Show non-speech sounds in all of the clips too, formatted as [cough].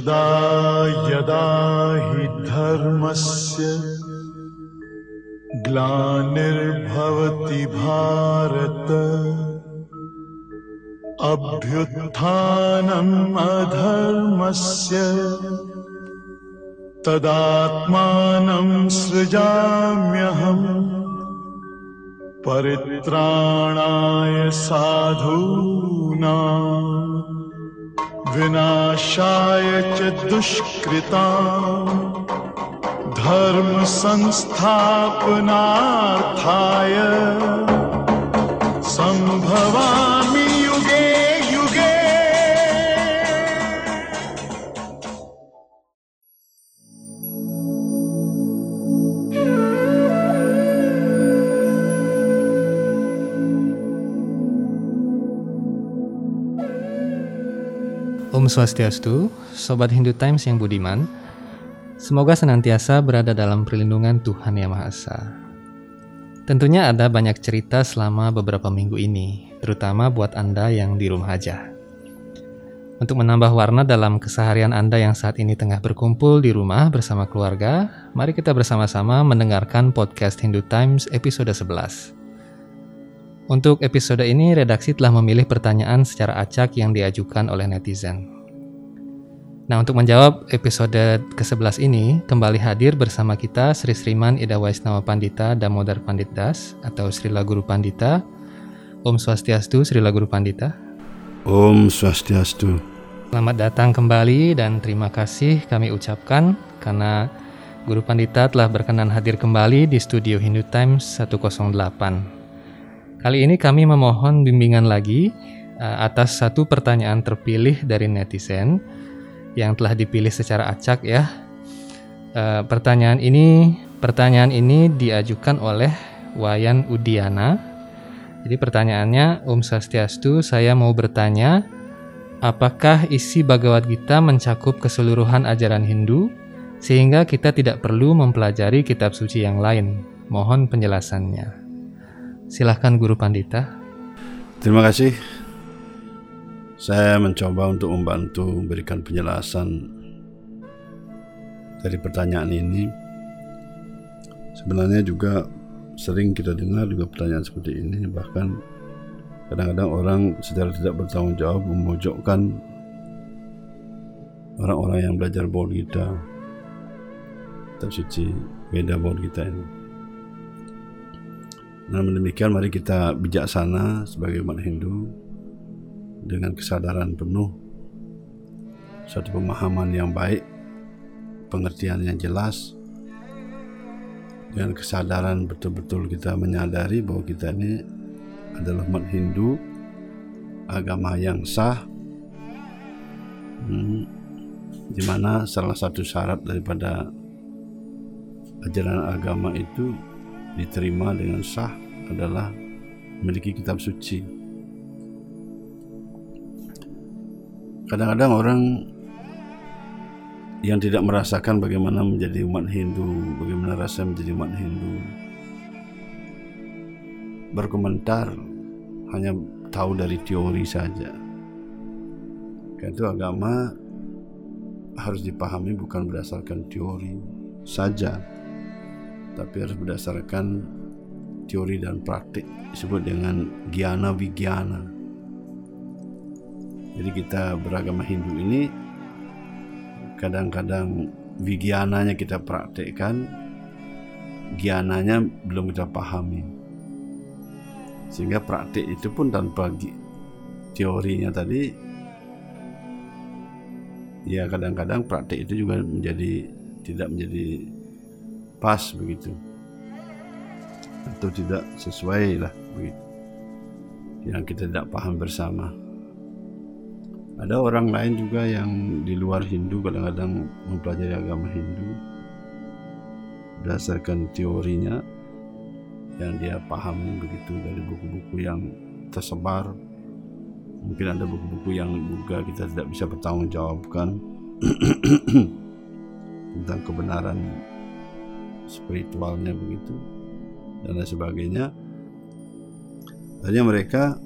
यदा यदा हि धर्मस्य ग्लानिर्भवति भारत अभ्युत्थानम् अधर्मस्य तदात्मानं सृजाम्यहम् परित्राणाय साधूनाम् विनाशाय च दुष्कृता धर्म संस्थापनार्थाय Swastiastu, Sobat Hindu Times yang budiman. Semoga senantiasa berada dalam perlindungan Tuhan Yang Maha Esa. Tentunya ada banyak cerita selama beberapa minggu ini, terutama buat Anda yang di rumah aja. Untuk menambah warna dalam keseharian Anda yang saat ini tengah berkumpul di rumah bersama keluarga, mari kita bersama-sama mendengarkan podcast Hindu Times episode 11. Untuk episode ini, redaksi telah memilih pertanyaan secara acak yang diajukan oleh netizen. Nah, untuk menjawab episode ke-11 ini, kembali hadir bersama kita Sri Sriman Ida Waisnawa Pandita Damodar Pandit Das atau Srila Guru Pandita. Om Swastiastu, Srila Guru Pandita. Om Swastiastu. Selamat datang kembali dan terima kasih kami ucapkan karena Guru Pandita telah berkenan hadir kembali di studio Hindu Times 108. Kali ini kami memohon bimbingan lagi uh, atas satu pertanyaan terpilih dari netizen yang telah dipilih secara acak ya. Uh, pertanyaan ini pertanyaan ini diajukan oleh Wayan Udiana. Jadi pertanyaannya Om Swastiastu, saya mau bertanya apakah isi Bhagavad Gita mencakup keseluruhan ajaran Hindu sehingga kita tidak perlu mempelajari kitab suci yang lain? Mohon penjelasannya. Silahkan Guru Pandita. Terima kasih. Saya mencoba untuk membantu memberikan penjelasan dari pertanyaan ini. Sebenarnya juga sering kita dengar juga pertanyaan seperti ini, bahkan kadang-kadang orang secara tidak bertanggung jawab memojokkan orang-orang yang belajar Bhagavad Gita, kitab suci, beda Bhagavad Gita ini. Namun demikian mari kita bijaksana sebagai umat Hindu dengan kesadaran penuh satu pemahaman yang baik, pengertian yang jelas dengan kesadaran betul-betul kita menyadari bahwa kita ini adalah umat Hindu agama yang sah hmm, di mana salah satu syarat daripada ajaran agama itu diterima dengan sah adalah memiliki kitab suci. Kadang-kadang orang yang tidak merasakan bagaimana menjadi umat Hindu, bagaimana rasa menjadi umat Hindu, berkomentar hanya tahu dari teori saja. Karena itu agama harus dipahami bukan berdasarkan teori saja, tapi harus berdasarkan teori dan praktik disebut dengan Giana Vigiana. Jadi kita beragama Hindu ini kadang-kadang Vigiananya kita praktekkan, Giananya belum kita pahami. Sehingga praktik itu pun tanpa teorinya tadi ya kadang-kadang praktik itu juga menjadi tidak menjadi pas begitu. Atau tidak sesuai lah yang kita tidak paham bersama ada orang lain juga yang di luar Hindu kadang-kadang mempelajari agama Hindu. Berdasarkan teorinya yang dia pahami begitu dari buku-buku yang tersebar. Mungkin ada buku-buku yang juga kita tidak bisa bertanggung jawabkan [clears throat] tentang kebenaran spiritualnya begitu dan lain sebagainya. Hanya mereka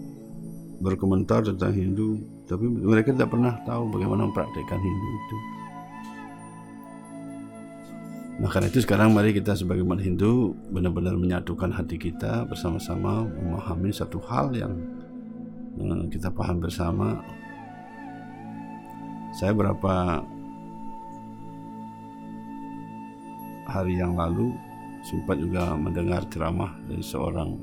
berkomentar tentang Hindu, tapi mereka tidak pernah tahu bagaimana mempraktekkan Hindu itu. Nah karena itu sekarang mari kita sebagai umat Hindu benar-benar menyatukan hati kita bersama-sama memahami satu hal yang kita paham bersama. Saya berapa hari yang lalu sempat juga mendengar ceramah dari seorang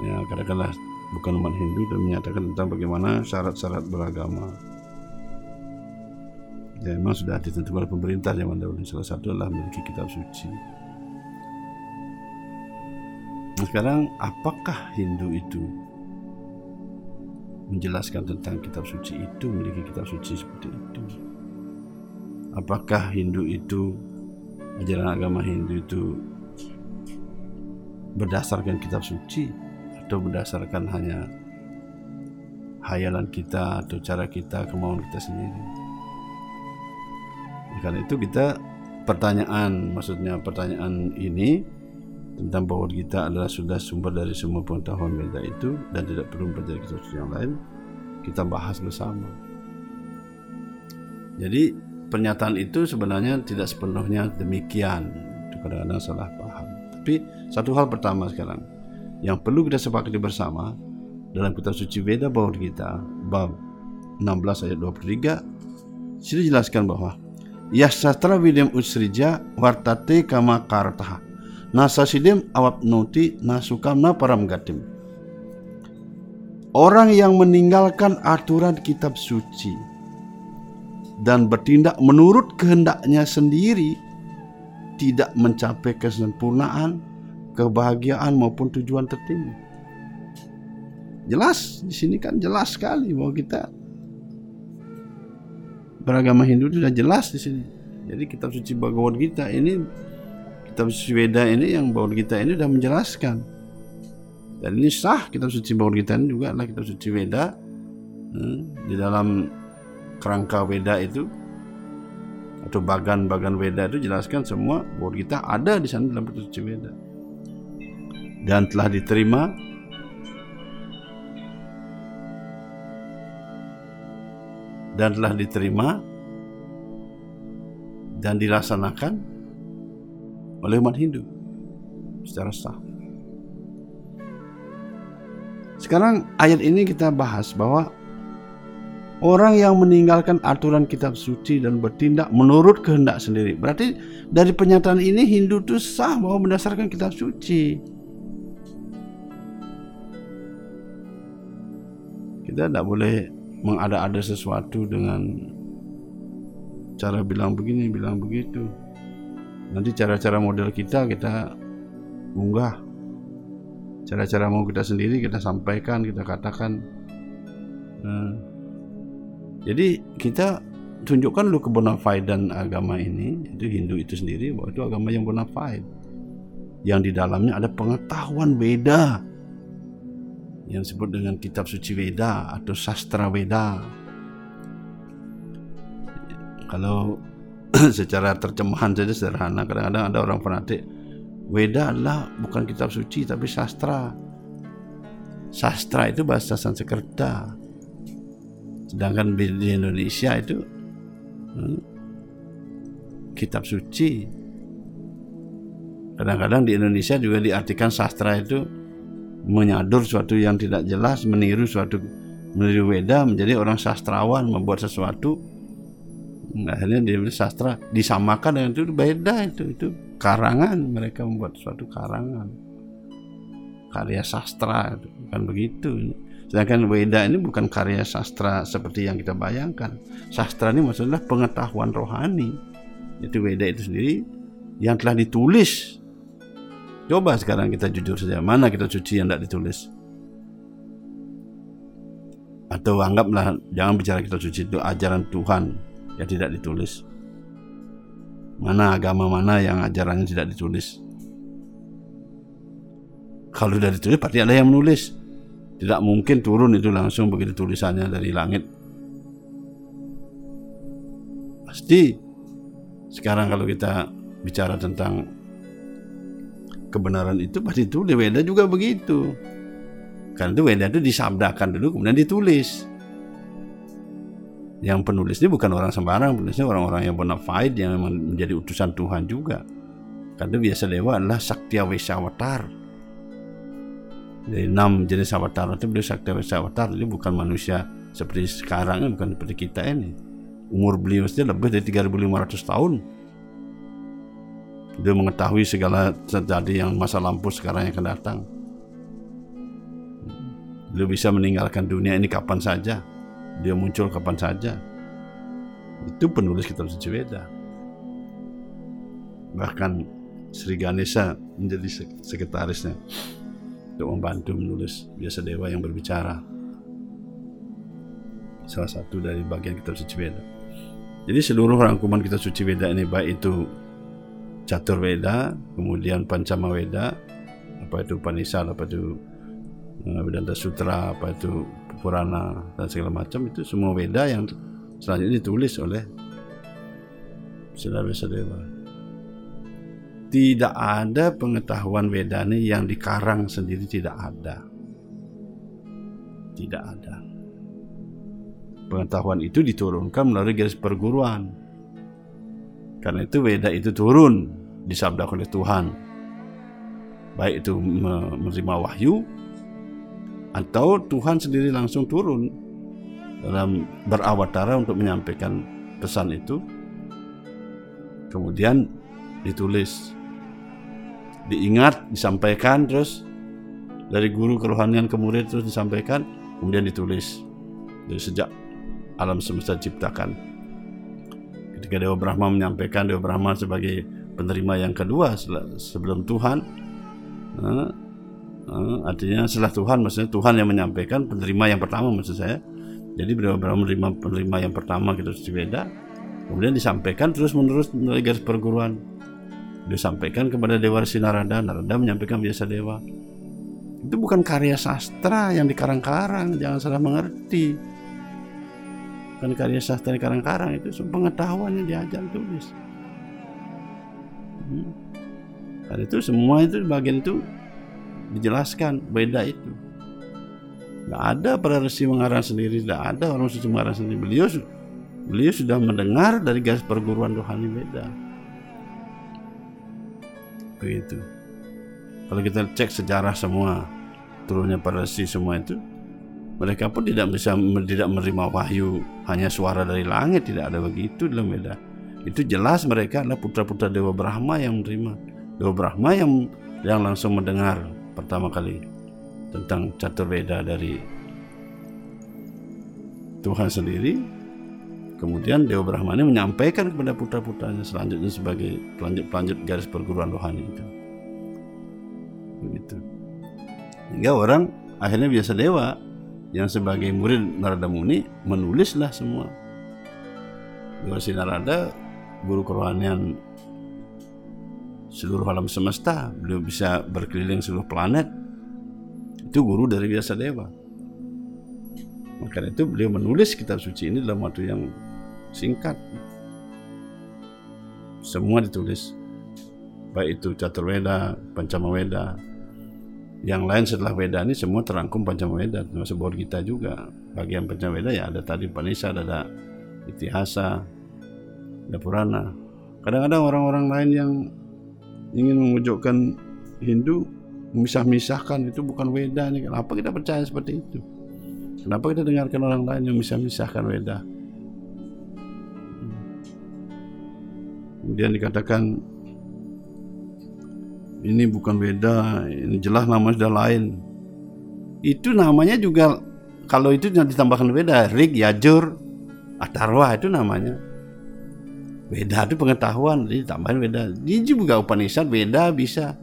ya katakanlah bukan umat Hindu dan menyatakan tentang bagaimana syarat-syarat beragama. Ya memang sudah ditentukan oleh pemerintah zaman dahulu. Salah satu adalah memiliki kitab suci. Nah, sekarang apakah Hindu itu menjelaskan tentang kitab suci itu memiliki kitab suci seperti itu? Apakah Hindu itu ajaran agama Hindu itu berdasarkan kitab suci atau berdasarkan hanya hayalan kita atau cara kita kemauan kita sendiri? Karena itu kita pertanyaan, maksudnya pertanyaan ini tentang bahwa kita adalah sudah sumber dari semua pengetahuan beda itu dan tidak perlu mempelajari kitab suci yang lain, kita bahas bersama. Jadi pernyataan itu sebenarnya tidak sepenuhnya demikian. Itu kadang-kadang salah paham. Tapi satu hal pertama sekarang yang perlu kita sepakati bersama dalam kitab suci Veda bahwa kita bab 16 ayat 23 sudah jelaskan bahwa Yasatra videm usrija wartate kama kartaha. Nasasidem awap noti param gatim. Orang yang meninggalkan aturan kitab suci dan bertindak menurut kehendaknya sendiri tidak mencapai kesempurnaan, kebahagiaan maupun tujuan tertinggi. Jelas di sini kan jelas sekali bahwa kita beragama Hindu sudah jelas di sini. Jadi kitab suci Bhagavad Gita ini kitab suci Veda ini yang Bhagavad Gita ini sudah menjelaskan. Dan ini sah kitab suci Bhagavad Gita ini juga adalah kitab suci Veda hmm, di dalam kerangka Veda itu atau bagan-bagan Veda itu jelaskan semua Bhagavad Gita ada di sana dalam kitab suci Veda dan telah diterima dan telah diterima dan dilaksanakan oleh umat Hindu secara sah. Sekarang ayat ini kita bahas bahwa orang yang meninggalkan aturan kitab suci dan bertindak menurut kehendak sendiri. Berarti dari pernyataan ini Hindu itu sah bahwa berdasarkan kitab suci. Kita tidak boleh mengada-ada sesuatu dengan cara bilang begini, bilang begitu. Nanti cara-cara model kita kita unggah. Cara-cara mau kita sendiri kita sampaikan, kita katakan. Nah, jadi kita tunjukkan dulu kebonafaidan agama ini, itu Hindu itu sendiri bahwa itu agama yang bonafide. Yang di dalamnya ada pengetahuan beda yang disebut dengan kitab suci Veda atau sastra Veda. Kalau [clears throat] secara terjemahan saja sederhana, kadang-kadang ada orang fanatik Veda adalah bukan kitab suci tapi sastra. Sastra itu bahasa Sanskerta. Sedangkan di Indonesia itu hmm, kitab suci. Kadang-kadang di Indonesia juga diartikan sastra itu menyadur suatu yang tidak jelas, meniru suatu meniru Weda menjadi orang sastrawan membuat sesuatu. Nah, akhirnya dia sastra disamakan dengan itu beda itu itu karangan. Mereka membuat suatu karangan. Karya sastra itu bukan begitu. Sedangkan Weda ini bukan karya sastra seperti yang kita bayangkan. Sastra ini maksudnya pengetahuan rohani. Itu Weda itu sendiri yang telah ditulis Coba sekarang kita jujur saja, mana kita suci yang tidak ditulis? Atau anggaplah jangan bicara kita suci itu ajaran Tuhan yang tidak ditulis. Mana agama mana yang ajarannya tidak ditulis? Kalau sudah ditulis pasti ada yang menulis. Tidak mungkin turun itu langsung begitu tulisannya dari langit. Pasti sekarang kalau kita bicara tentang kebenaran itu pasti itu di Weda juga begitu. Karena itu Weda itu disabdakan dulu kemudian ditulis. yang penulis ini bukan orang sembarang, penulisnya orang-orang yang bona fide yang memang menjadi utusan Tuhan juga. Karena biasa dewa adalah Saktia Wesawatar. Dari enam jenis avatar itu beliau Saktia Wesawatar, jadi bukan manusia seperti sekarang, bukan seperti kita ini. Umur beliau saja lebih dari 3.500 tahun. Dia mengetahui segala terjadi yang masa lampau sekarang yang akan datang. Beliau bisa meninggalkan dunia ini kapan saja dia muncul kapan saja. Itu penulis kitab suci Weda. Bahkan Sri Ganesha menjadi sekretarisnya untuk membantu menulis biasa dewa yang berbicara. Salah satu dari bagian kitab suci Weda. Jadi seluruh rangkuman kitab suci Weda ini baik itu Catur Weda, kemudian Pancama Weda, apa itu Panisal, apa itu eh, Vedanta Sutra, apa itu Purana dan segala macam itu semua Weda yang selanjutnya ditulis oleh saudara-saudara. Tidak ada pengetahuan Wedani yang dikarang sendiri tidak ada. Tidak ada. Pengetahuan itu diturunkan melalui garis perguruan. Karena itu Weda itu turun disabda oleh Tuhan. Baik itu menerima wahyu atau Tuhan sendiri langsung turun dalam berawatara untuk menyampaikan pesan itu kemudian ditulis diingat disampaikan terus dari guru kerohanian ke murid terus disampaikan kemudian ditulis dari sejak alam semesta diciptakan ketika Dewa Brahma menyampaikan Dewa Brahma sebagai penerima yang kedua sebelum Tuhan. Artinya setelah Tuhan maksudnya Tuhan yang menyampaikan penerima yang pertama maksud saya. Jadi beliau menerima penerima yang pertama kita suci beda kemudian disampaikan terus menerus melalui garis perguruan. Disampaikan kepada Dewa Sinarada Narada menyampaikan biasa Dewa. Itu bukan karya sastra yang dikarang-karang jangan salah mengerti. Kan karya sastra yang dikarang-karang itu pengetahuan yang diajar tulis hmm. Dan itu semua itu bagian itu dijelaskan beda itu. Tidak ada para resi mengarang sendiri tidak ada orang suci mengarang sendiri. Beliau beliau sudah mendengar dari garis perguruan rohani beda. Begitu. Kalau kita cek sejarah semua turunnya para resi semua itu mereka pun tidak bisa tidak menerima wahyu hanya suara dari langit tidak ada begitu dalam beda itu jelas mereka adalah putra-putra Dewa Brahma yang menerima. Dewa Brahma yang yang langsung mendengar pertama kali tentang catur beda dari Tuhan sendiri. Kemudian Dewa Brahmani menyampaikan kepada putra-putranya selanjutnya sebagai pelanjut-pelanjut garis perguruan rohani itu. Begitu. Hingga orang akhirnya biasa dewa yang sebagai murid Narada Muni menulislah semua. Dewa Sinarada guru kerohanian seluruh alam semesta, beliau bisa berkeliling seluruh planet. Itu guru dari biasa dewa. Maka itu beliau menulis kitab suci ini dalam waktu yang singkat. Semua ditulis. Baik itu Caturveda, Pancamaweda, yang lain setelah Weda ini semua terangkum Pancamaweda termasuk kita juga. Bagian Pancamaweda ya ada tadi Panisa, ada Itihasa, ada Purana. Kadang-kadang orang-orang lain yang ingin memojokkan Hindu memisah-misahkan itu bukan Weda nih. Kenapa kita percaya seperti itu? Kenapa kita dengarkan orang lain yang misah-misahkan Weda? Kemudian dikatakan ini bukan Weda, ini jelas nama sudah lain. Itu namanya juga kalau itu ditambahkan Weda, Rig, Yajur, Atarwa itu namanya. Beda itu pengetahuan, jadi tambahin beda. Ini juga Upanishad beda bisa.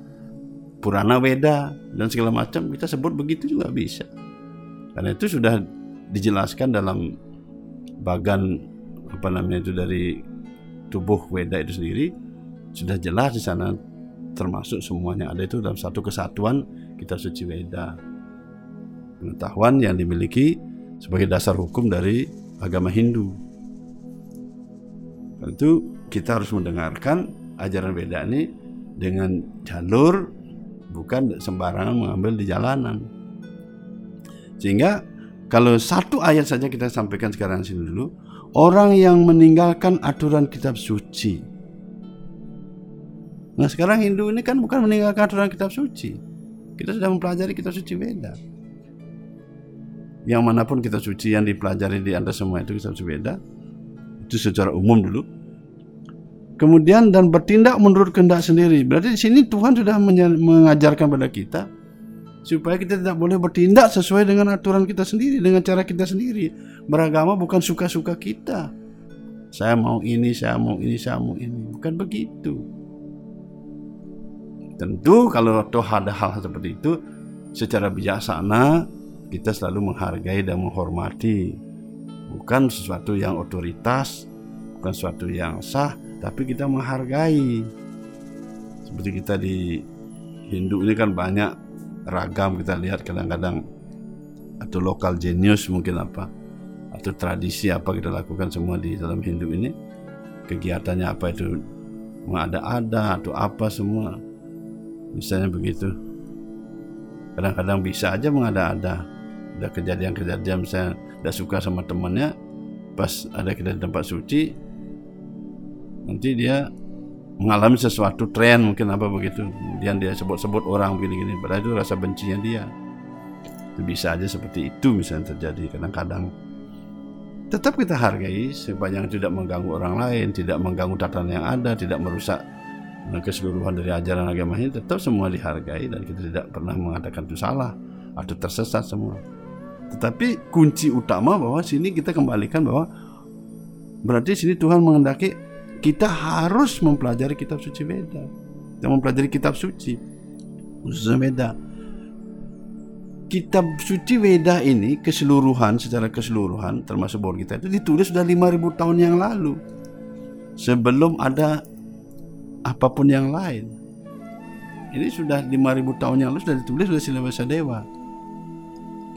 Purana beda dan segala macam kita sebut begitu juga bisa. Karena itu sudah dijelaskan dalam bagan apa namanya itu dari tubuh Weda itu sendiri sudah jelas di sana termasuk semuanya ada itu dalam satu kesatuan kita suci Weda. Pengetahuan yang dimiliki sebagai dasar hukum dari agama Hindu. Tentu kita harus mendengarkan ajaran beda ini dengan jalur bukan sembarangan mengambil di jalanan. Sehingga kalau satu ayat saja kita sampaikan sekarang sini dulu, orang yang meninggalkan aturan kitab suci. Nah sekarang Hindu ini kan bukan meninggalkan aturan kitab suci. Kita sudah mempelajari kitab suci beda. Yang mana pun kitab suci yang dipelajari di anda semua itu kitab suci beda. Itu secara umum dulu. Kemudian dan bertindak menurut kehendak sendiri. Berarti di sini Tuhan sudah mengajarkan pada kita supaya kita tidak boleh bertindak sesuai dengan aturan kita sendiri, dengan cara kita sendiri. Beragama bukan suka-suka kita. Saya mau ini, saya mau ini, saya mau ini. Bukan begitu. Tentu kalau toh ada hal seperti itu, secara bijaksana kita selalu menghargai dan menghormati. Bukan sesuatu yang otoritas, bukan sesuatu yang sah, tapi kita menghargai. Seperti kita di Hindu ini kan banyak ragam kita lihat kadang-kadang atau lokal genius mungkin apa atau tradisi apa kita lakukan semua di dalam Hindu ini. Kegiatannya apa itu? Mengada-ada atau apa semua. Misalnya begitu. Kadang-kadang bisa aja mengada-ada. Ada kejadian-kejadian misalnya tidak suka sama temannya pas ada kita di tempat suci nanti dia mengalami sesuatu tren mungkin apa begitu. Kemudian dia sebut-sebut orang begini-gini padahal itu rasa bencinya dia. Bisa aja seperti itu misalnya terjadi kadang-kadang tetap kita hargai sepanjang tidak mengganggu orang lain tidak mengganggu tatanan yang ada tidak merusak keseluruhan dari ajaran agama ini tetap semua dihargai dan kita tidak pernah mengatakan itu salah atau tersesat semua. Tetapi kunci utama bahwa sini kita kembalikan bahwa berarti sini Tuhan mengendaki kita harus mempelajari kitab suci Weda. Kita mempelajari kitab suci khususnya Weda. Kitab suci Weda ini keseluruhan secara keseluruhan termasuk buku kita itu ditulis sudah 5000 tahun yang lalu. Sebelum ada apa pun yang lain. Ini sudah 5000 tahun yang lalu sudah ditulis oleh Silabasa Dewa.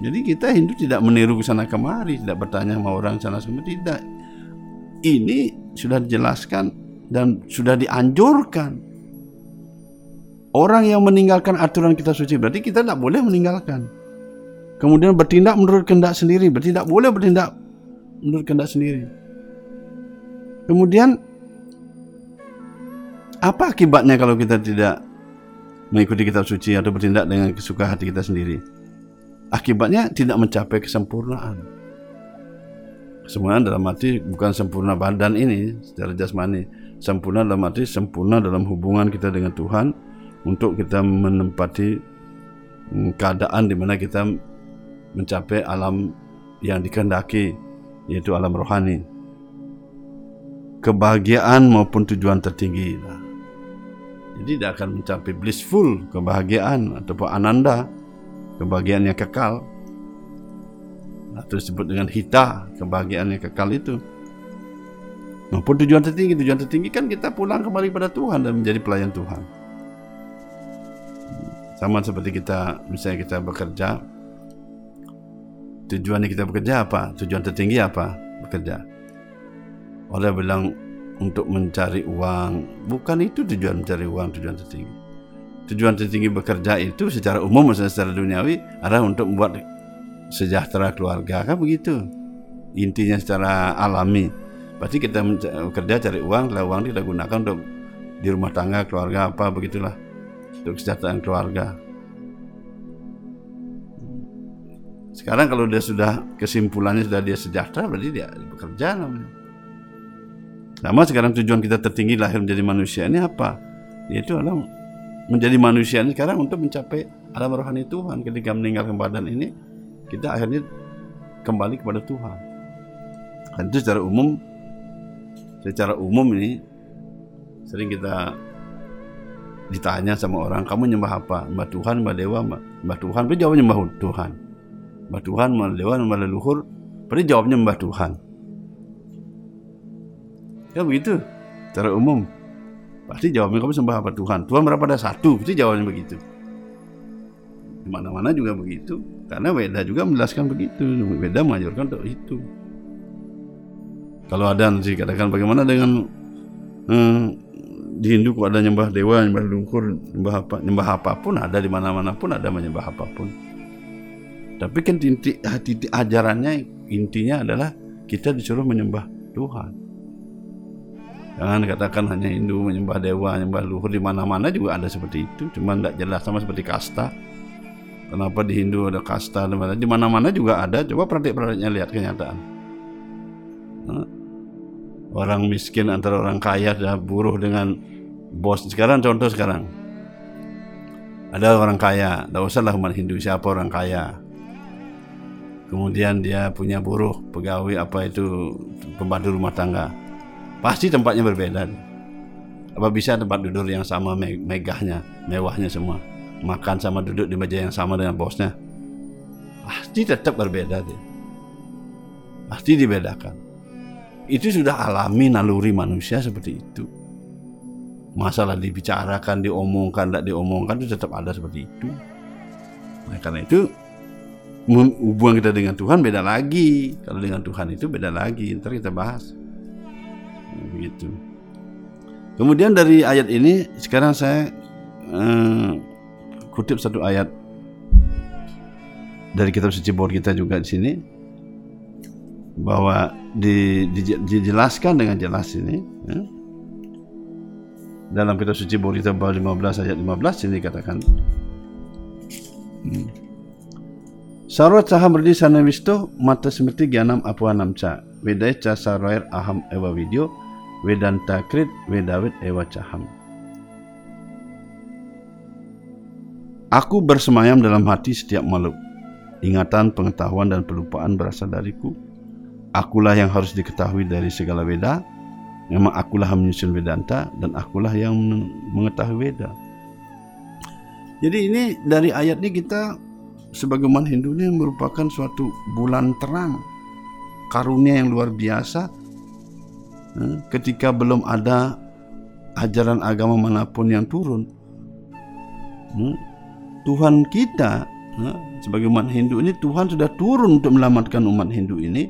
Jadi kita Hindu tidak meniru ke sana kemari, tidak bertanya sama orang sana semua tidak. Ini sudah dijelaskan dan sudah dianjurkan. Orang yang meninggalkan aturan kitab suci berarti kita tidak boleh meninggalkan. Kemudian bertindak menurut kehendak sendiri berarti tidak boleh bertindak menurut kehendak sendiri. Kemudian apa akibatnya kalau kita tidak mengikuti kitab suci atau bertindak dengan kesuka hati kita sendiri? Akibatnya tidak mencapai kesempurnaan. Kesempurnaan dalam arti bukan sempurna badan ini secara jasmani, sempurna dalam arti sempurna dalam hubungan kita dengan Tuhan untuk kita menempati mm, keadaan di mana kita mencapai alam yang dikehendaki yaitu alam rohani. Kebahagiaan maupun tujuan tertinggi. Nah, jadi tidak akan mencapai blissful kebahagiaan ataupun ananda kebahagiaan yang kekal atau disebut dengan hita kebahagiaan yang kekal itu. Maupun tujuan tertinggi tujuan tertinggi kan kita pulang kembali pada Tuhan dan menjadi pelayan Tuhan. Sama seperti kita misalnya kita bekerja tujuannya kita bekerja apa? Tujuan tertinggi apa? Bekerja. Orang bilang untuk mencari uang bukan itu tujuan mencari uang tujuan tertinggi. Tujuan tertinggi bekerja itu secara umum misalnya secara duniawi adalah untuk membuat sejahtera keluarga kan begitu. Intinya secara alami. Pasti kita bekerja cari uang lah uang kita gunakan untuk di rumah tangga keluarga apa begitulah. Untuk kesejahteraan keluarga. Sekarang kalau dia sudah kesimpulannya sudah dia sejahtera berarti dia bekerja namanya. Sama sekarang tujuan kita tertinggi lahir menjadi manusia ini apa? Yaitu adalah menjadi manusia ini sekarang untuk mencapai alam rohani Tuhan. Ketika meninggalkan badan ini kita akhirnya kembali kepada Tuhan. Dan itu secara umum secara umum ini sering kita ditanya sama orang kamu nyembah apa? Mbah Tuhan mbah dewa mbah, Tuhan tapi jawabnya mbah Tuhan. Mbah Tuhan mbah dewa mbah leluhur tapi jawabnya mbah Tuhan. Ya begitu. Secara umum. Pasti jawabnya kamu sembah apa Tuhan? Tuhan berapa ada satu pasti jawabnya begitu di mana-mana juga begitu. Karena Weda juga menjelaskan begitu. Weda mengajarkan untuk itu. Kalau ada nanti katakan bagaimana dengan hmm, di Hindu kok ada nyembah dewa nyembah leluhur nyembah apa nyembah apa pun ada di mana-mana pun ada menyembah apa pun. Tapi kan inti, inti ajarannya intinya adalah kita disuruh menyembah Tuhan. Jangan katakan hanya Hindu menyembah dewa, menyembah luhur di mana-mana juga ada seperti itu, cuma tidak jelas sama seperti kasta. Kenapa di Hindu ada kasta di mana-mana juga ada. Coba perhatikan lihat kenyataan. Orang miskin antara orang kaya dan buruh dengan bos. Sekarang contoh sekarang. Ada orang kaya, tidak usahlah umat Hindu siapa orang kaya. Kemudian dia punya buruh, pegawai apa itu pembantu rumah tangga Pasti tempatnya berbeda. Apa bisa tempat duduk yang sama megahnya, mewahnya semua. Makan sama duduk di meja yang sama dengan bosnya. Pasti tetap berbeda dia. Pasti dibedakan. Itu sudah alami naluri manusia seperti itu. Masalah dibicarakan, diomongkan, tidak diomongkan itu tetap ada seperti itu. Nah, karena itu hubungan kita dengan Tuhan beda lagi. Kalau dengan Tuhan itu beda lagi. Ntar kita bahas begitu. Kemudian dari ayat ini sekarang saya eh, kutip satu ayat dari kitab suci Bor kita juga di sini bahwa di, di, dijelaskan dengan jelas ini ya. dalam kitab suci Bor kita 15 ayat 15 ini dikatakan hmm. Sarwa caha berdi sana wisto mata seperti gianam apuanam ca Vedai cha saroir aham ewa video Vedanta krit Vedawit ewa caham. Aku bersemayam dalam hati setiap malam. Ingatan, pengetahuan, dan pelupaan berasal dariku. Akulah yang harus diketahui dari segala Veda. Memang akulah yang menyusun Vedanta dan akulah yang mengetahui Veda. Jadi ini dari ayat ini kita sebagai umat Hindu ini merupakan suatu bulan terang karunia yang luar biasa eh, ketika belum ada ajaran agama mana pun yang turun hmm, Tuhan kita sebagai umat Hindu ini Tuhan sudah turun untuk menyelamatkan umat Hindu ini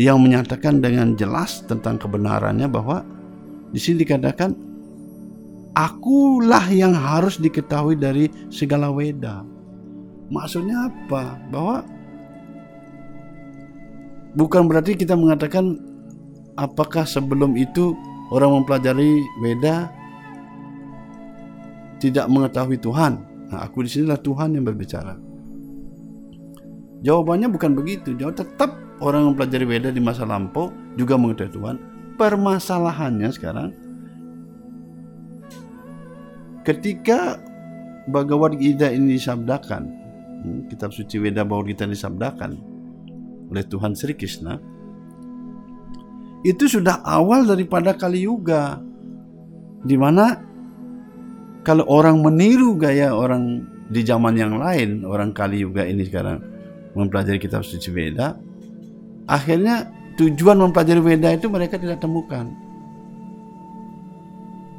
yang menyatakan dengan jelas tentang kebenarannya bahwa di sini dikatakan akulah yang harus diketahui dari segala weda maksudnya apa bahwa bukan berarti kita mengatakan apakah sebelum itu orang mempelajari Weda tidak mengetahui Tuhan. Nah, aku di sinilah Tuhan yang berbicara. Jawabannya bukan begitu. Jawab tetap orang yang mempelajari Weda di masa lampau juga mengetahui Tuhan. Permasalahannya sekarang ketika Bhagavad Gita ini disabdakan, hmm, kitab suci Weda Bhagavad Gita disabdakan, oleh Tuhan Sri Krishna itu sudah awal daripada Kali Yuga di mana kalau orang meniru gaya orang di zaman yang lain orang Kali Yuga ini sekarang mempelajari kitab suci Veda akhirnya tujuan mempelajari Veda itu mereka tidak temukan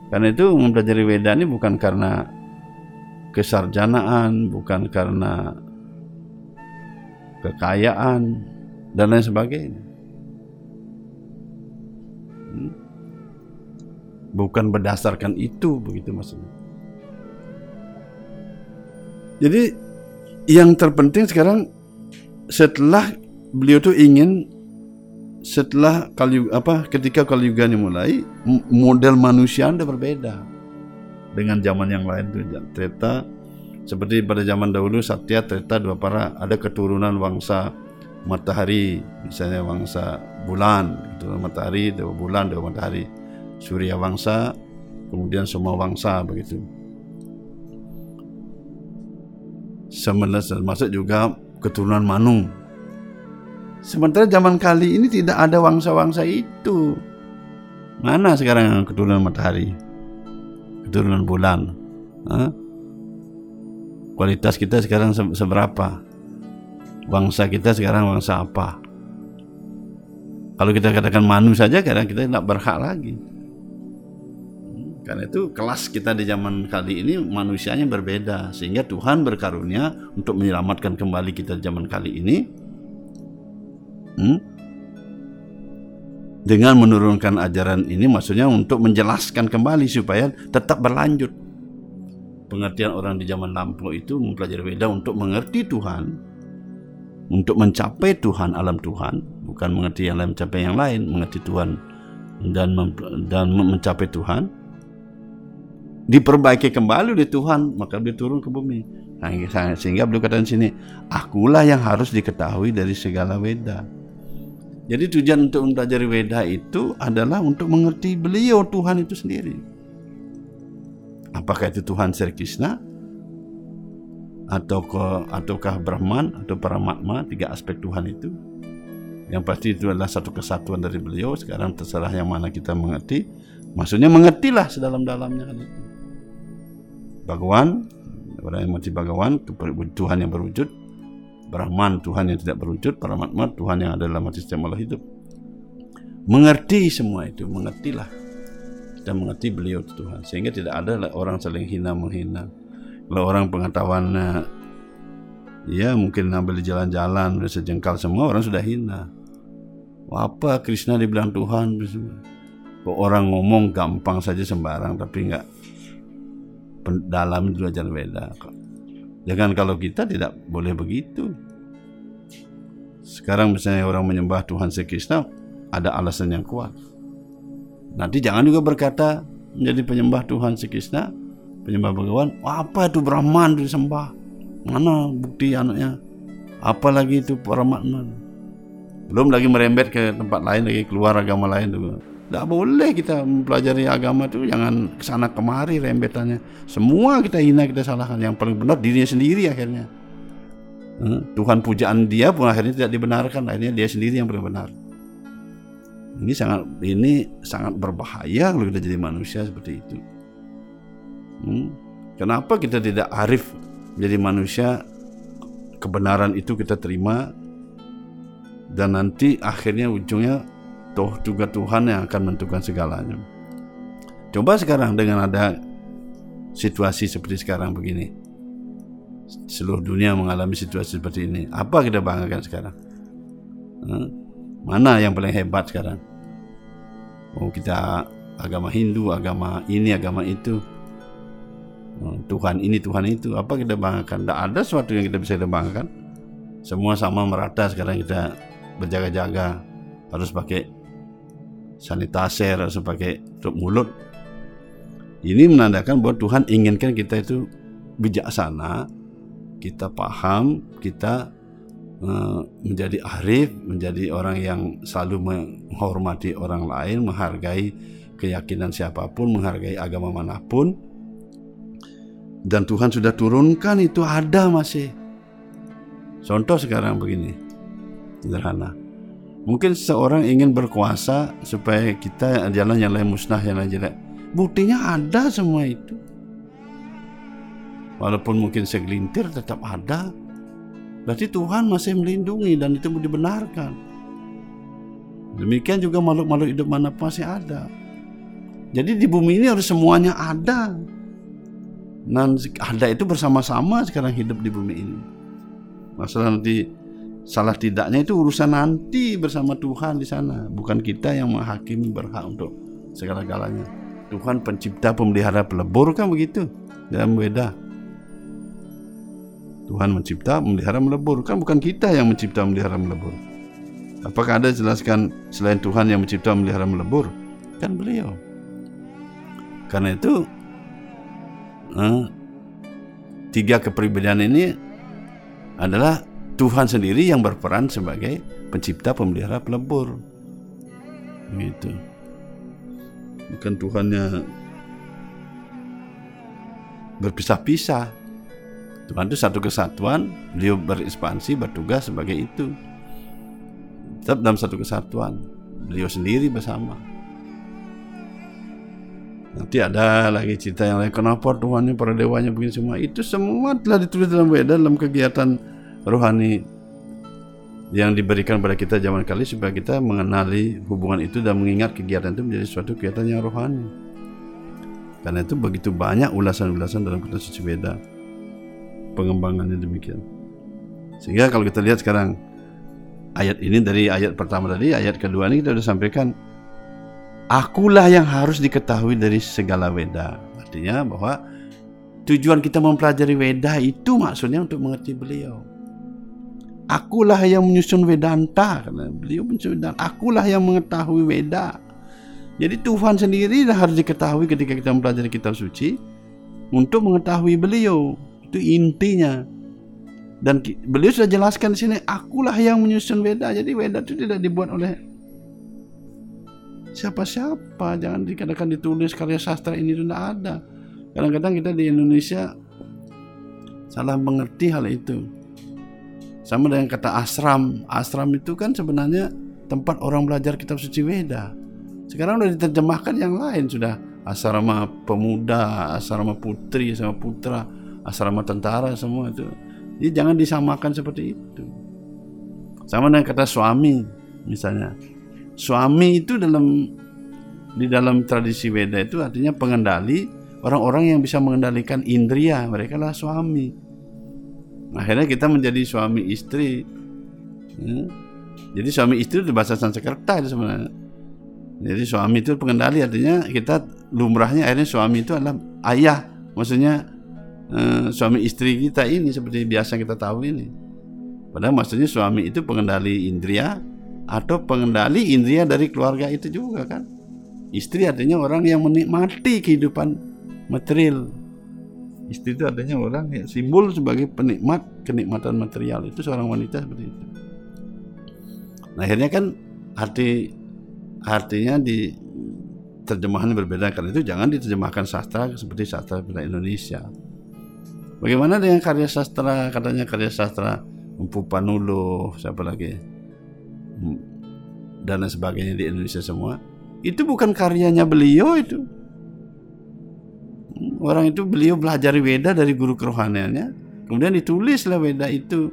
karena itu mempelajari Veda ini bukan karena kesarjanaan bukan karena kekayaan dan lain sebagainya. Hmm? Bukan berdasarkan itu begitu maksudnya. Jadi yang terpenting sekarang setelah beliau tuh ingin setelah kali apa ketika kali juga mulai model manusia udah berbeda dengan zaman yang lain tuh Treta. Seperti pada zaman dahulu Satya Treta dua para ada keturunan bangsa matahari misalnya wangsa bulan itu matahari dewa bulan dewa matahari surya wangsa kemudian semua wangsa begitu sebenarnya termasuk juga keturunan Manu sementara zaman kali ini tidak ada wangsa-wangsa itu. Mana sekarang keturunan matahari? Keturunan bulan. Hah? kualitas kita sekarang seberapa? Bangsa kita sekarang bangsa apa? Kalau kita katakan manu saja kadang kita tidak berhak lagi karena itu kelas kita di zaman kali ini manusianya berbeda. Sehingga Tuhan berkarunia untuk menyelamatkan kembali kita di zaman kali ini. Hmm? dengan menurunkan ajaran ini maksudnya untuk menjelaskan kembali supaya tetap berlanjut. Pengertian orang di zaman lampau itu mempelajari beda untuk mengerti Tuhan. Untuk mencapai Tuhan alam Tuhan, bukan mengerti yang lain mencapai yang lain, mengerti Tuhan. Dan dan mencapai Tuhan, diperbaiki kembali oleh Tuhan, maka beliau turun ke bumi. Nah, sehingga beliau di sini, akulah yang harus diketahui dari segala weda. Jadi tujuan untuk mempelajari weda itu adalah untuk mengerti beliau Tuhan itu sendiri. Apakah itu Tuhan Sri Krishna atau ataukah Brahman atau Paramatma tiga aspek Tuhan itu yang pasti itu adalah satu kesatuan dari beliau sekarang terserah yang mana kita mengerti maksudnya mengertilah sedalam-dalamnya itu Bhagawan orang yang mengerti Bhagawan Tuhan yang berwujud Brahman Tuhan yang tidak berwujud Paramatma Tuhan yang ada dalam hati setiap makhluk hidup. Mengerti semua itu mengertilah. Kita mengerti beliau itu Tuhan. Sehingga tidak ada orang saling hina menghina. Kalau orang pengetahuannya ya mungkin ambil di jalan-jalan udah sejengkal semua orang sudah hina. Apa Krishna dibilang Tuhan kok orang ngomong gampang saja sembarang tapi enggak dalam belajar beda jangan kalau kita tidak boleh begitu. Sekarang misalnya orang menyembah Tuhan Sri Krishna ada alasan yang kuat. Nanti jangan juga berkata menjadi penyembah Tuhan Sri Krishna penyembah Bhagawan. Apa itu Brahman disembah? Mana bukti anaknya? Apalagi itu Paramatma belum lagi merembet ke tempat lain lagi keluar agama lain juga tidak boleh kita mempelajari agama itu jangan ke sana kemari rembetannya semua kita hina kita salahkan yang paling benar dirinya sendiri akhirnya hmm? Tuhan pujaan dia pun akhirnya tidak dibenarkan akhirnya dia sendiri yang paling benar ini sangat ini sangat berbahaya kalau kita jadi manusia seperti itu Hmm? Kenapa kita tidak arif menjadi manusia? Kebenaran itu kita terima dan nanti akhirnya ujungnya toh juga Tuhan yang akan menentukan segalanya. Coba sekarang dengan ada situasi seperti sekarang begini. Seluruh dunia mengalami situasi seperti ini. Apa kita banggakan sekarang? Hmm? Mana yang paling hebat sekarang? Oh kita agama Hindu, agama ini, agama itu. Tuhan ini Tuhan itu apa kita banggakan tidak ada sesuatu yang kita bisa banggakan semua sama merata sekarang kita berjaga-jaga harus pakai sanitizer harus pakai tutup mulut ini menandakan bahwa Tuhan inginkan kita itu bijaksana kita paham kita uh, menjadi arif menjadi orang yang selalu menghormati orang lain menghargai keyakinan siapa pun menghargai agama mana pun dan Tuhan sudah turunkan itu ada masih. Contoh sekarang begini, sederhana. Mungkin seorang ingin berkuasa supaya kita jalan yang lain musnah yang lain jelek. Buktinya ada semua itu. Walaupun mungkin segelintir tetap ada. Berarti Tuhan masih melindungi dan itu dibenarkan. Demikian juga makhluk-makhluk hidup mana masih ada. Jadi di bumi ini harus semuanya ada. Dan ada itu bersama-sama sekarang hidup di bumi ini. Masalah nanti salah tidaknya itu urusan nanti bersama Tuhan di sana, bukan kita yang menghakimi berhak untuk segala-galanya. Tuhan pencipta pemelihara pelebur kan begitu dalam beda. Tuhan mencipta, memelihara, melebur. Kan bukan kita yang mencipta, memelihara, melebur. Apakah ada jelaskan selain Tuhan yang mencipta, memelihara, melebur? Kan beliau. Karena itu eh, tiga kepribadian ini adalah Tuhan sendiri yang berperan sebagai pencipta, pemelihara, pelebur. Gitu. Bukan Tuhannya berpisah-pisah. Tuhan itu satu kesatuan, beliau berekspansi, bertugas sebagai itu. Tetap dalam satu kesatuan, beliau sendiri bersama. Nanti ada lagi cerita yang lain. Kenapa Tuhan ini para dewanya begini semua? Itu semua telah ditulis dalam Weda dalam kegiatan rohani yang diberikan pada kita zaman kali supaya kita mengenali hubungan itu dan mengingat kegiatan itu menjadi suatu kegiatan yang rohani. Karena itu begitu banyak ulasan-ulasan dalam kitab suci Weda. Pengembangannya demikian. Sehingga kalau kita lihat sekarang ayat ini dari ayat pertama tadi, ayat kedua ini kita sudah sampaikan Akulah yang harus diketahui dari segala Weda. Artinya bahwa tujuan kita mempelajari Weda itu maksudnya untuk mengerti beliau. Akulah yang menyusun Vedanta karena beliau menyusun Vedanta. Akulah yang mengetahui Veda. Jadi Tuhan sendiri harus diketahui ketika kita mempelajari kitab suci untuk mengetahui beliau. Itu intinya. Dan beliau sudah jelaskan di sini akulah yang menyusun Veda. Jadi Veda itu tidak dibuat oleh siapa-siapa. Jangan dikatakan ditulis karya sastra ini tidak ada. Kadang-kadang kita di Indonesia salah mengerti hal itu sama dengan kata asram. Asram itu kan sebenarnya tempat orang belajar kitab suci Veda sekarang sudah diterjemahkan yang lain sudah. Asrama pemuda asrama putri asrama putra asrama tentara semua itu. Jadi jangan disamakan seperti itu. Sama dengan kata suami misalnya. Suami itu dalam di dalam tradisi Veda itu artinya pengendali orang-orang yang bisa mengendalikan indria mereka lah suami akhirnya kita menjadi suami istri. Ya. jadi suami istri itu bahasa Sanskerta itu sebenarnya. Jadi suami itu pengendali artinya kita lumrahnya akhirnya suami itu adalah ayah. Maksudnya eh, suami istri kita ini seperti biasa kita tahu ini. Padahal maksudnya suami itu pengendali indria atau pengendali indria dari keluarga itu juga kan. Istri artinya orang yang menikmati kehidupan material istri itu artinya orang yang simbol sebagai penikmat kenikmatan material. Itu seorang wanita seperti itu. Nah akhirnya kan arti artinya di terjemahan berbeda. Karena itu jangan diterjemahkan sastra seperti sastra bahasa Indonesia. Bagaimana dengan karya sastra? Katanya karya sastra Empu Panulo siapa lagi? Hmm, dan sebagainya di Indonesia semua. Itu bukan karyanya beliau itu orang itu beliau belajar Weda dari guru kerohaniannya. Kemudian ditulislah Weda itu.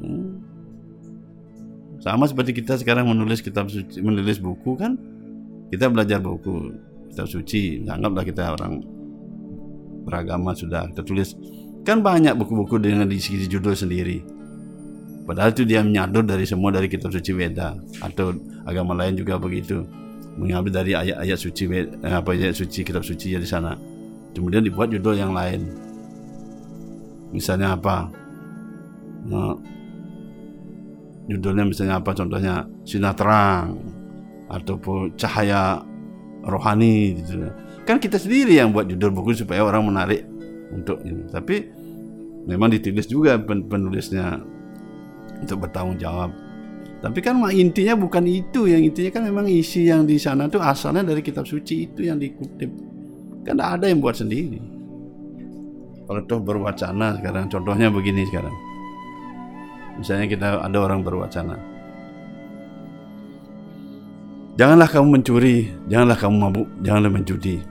Hmm. sama seperti kita sekarang menulis kitab suci menulis buku kan? Kita belajar buku kitab suci. Anggaplah kita orang beragama sudah kita tulis kan banyak buku-buku dengan diisi judul sendiri. Padahal itu dia menyadur dari semua dari kitab suci Weda. Atau agama lain juga begitu. Mengambil dari ayat-ayat suci eh, apa ayat suci kitab suci di sana kemudian dibuat judul yang lain. Misalnya apa? Nah, judulnya misalnya apa? Contohnya sinar terang ataupun cahaya rohani gitu. Kan kita sendiri yang buat judul buku supaya orang menarik untuk ini. Tapi memang ditulis juga pen- penulisnya untuk bertanggung jawab. Tapi kan intinya bukan itu. Yang intinya kan memang isi yang di sana tuh asalnya dari kitab suci itu yang dikutip kan ada yang buat sendiri. Kalau toh berwacana sekarang contohnya begini sekarang. Misalnya kita ada orang berwacana. Janganlah kamu mencuri janganlah kamu mabuk janganlah menjudi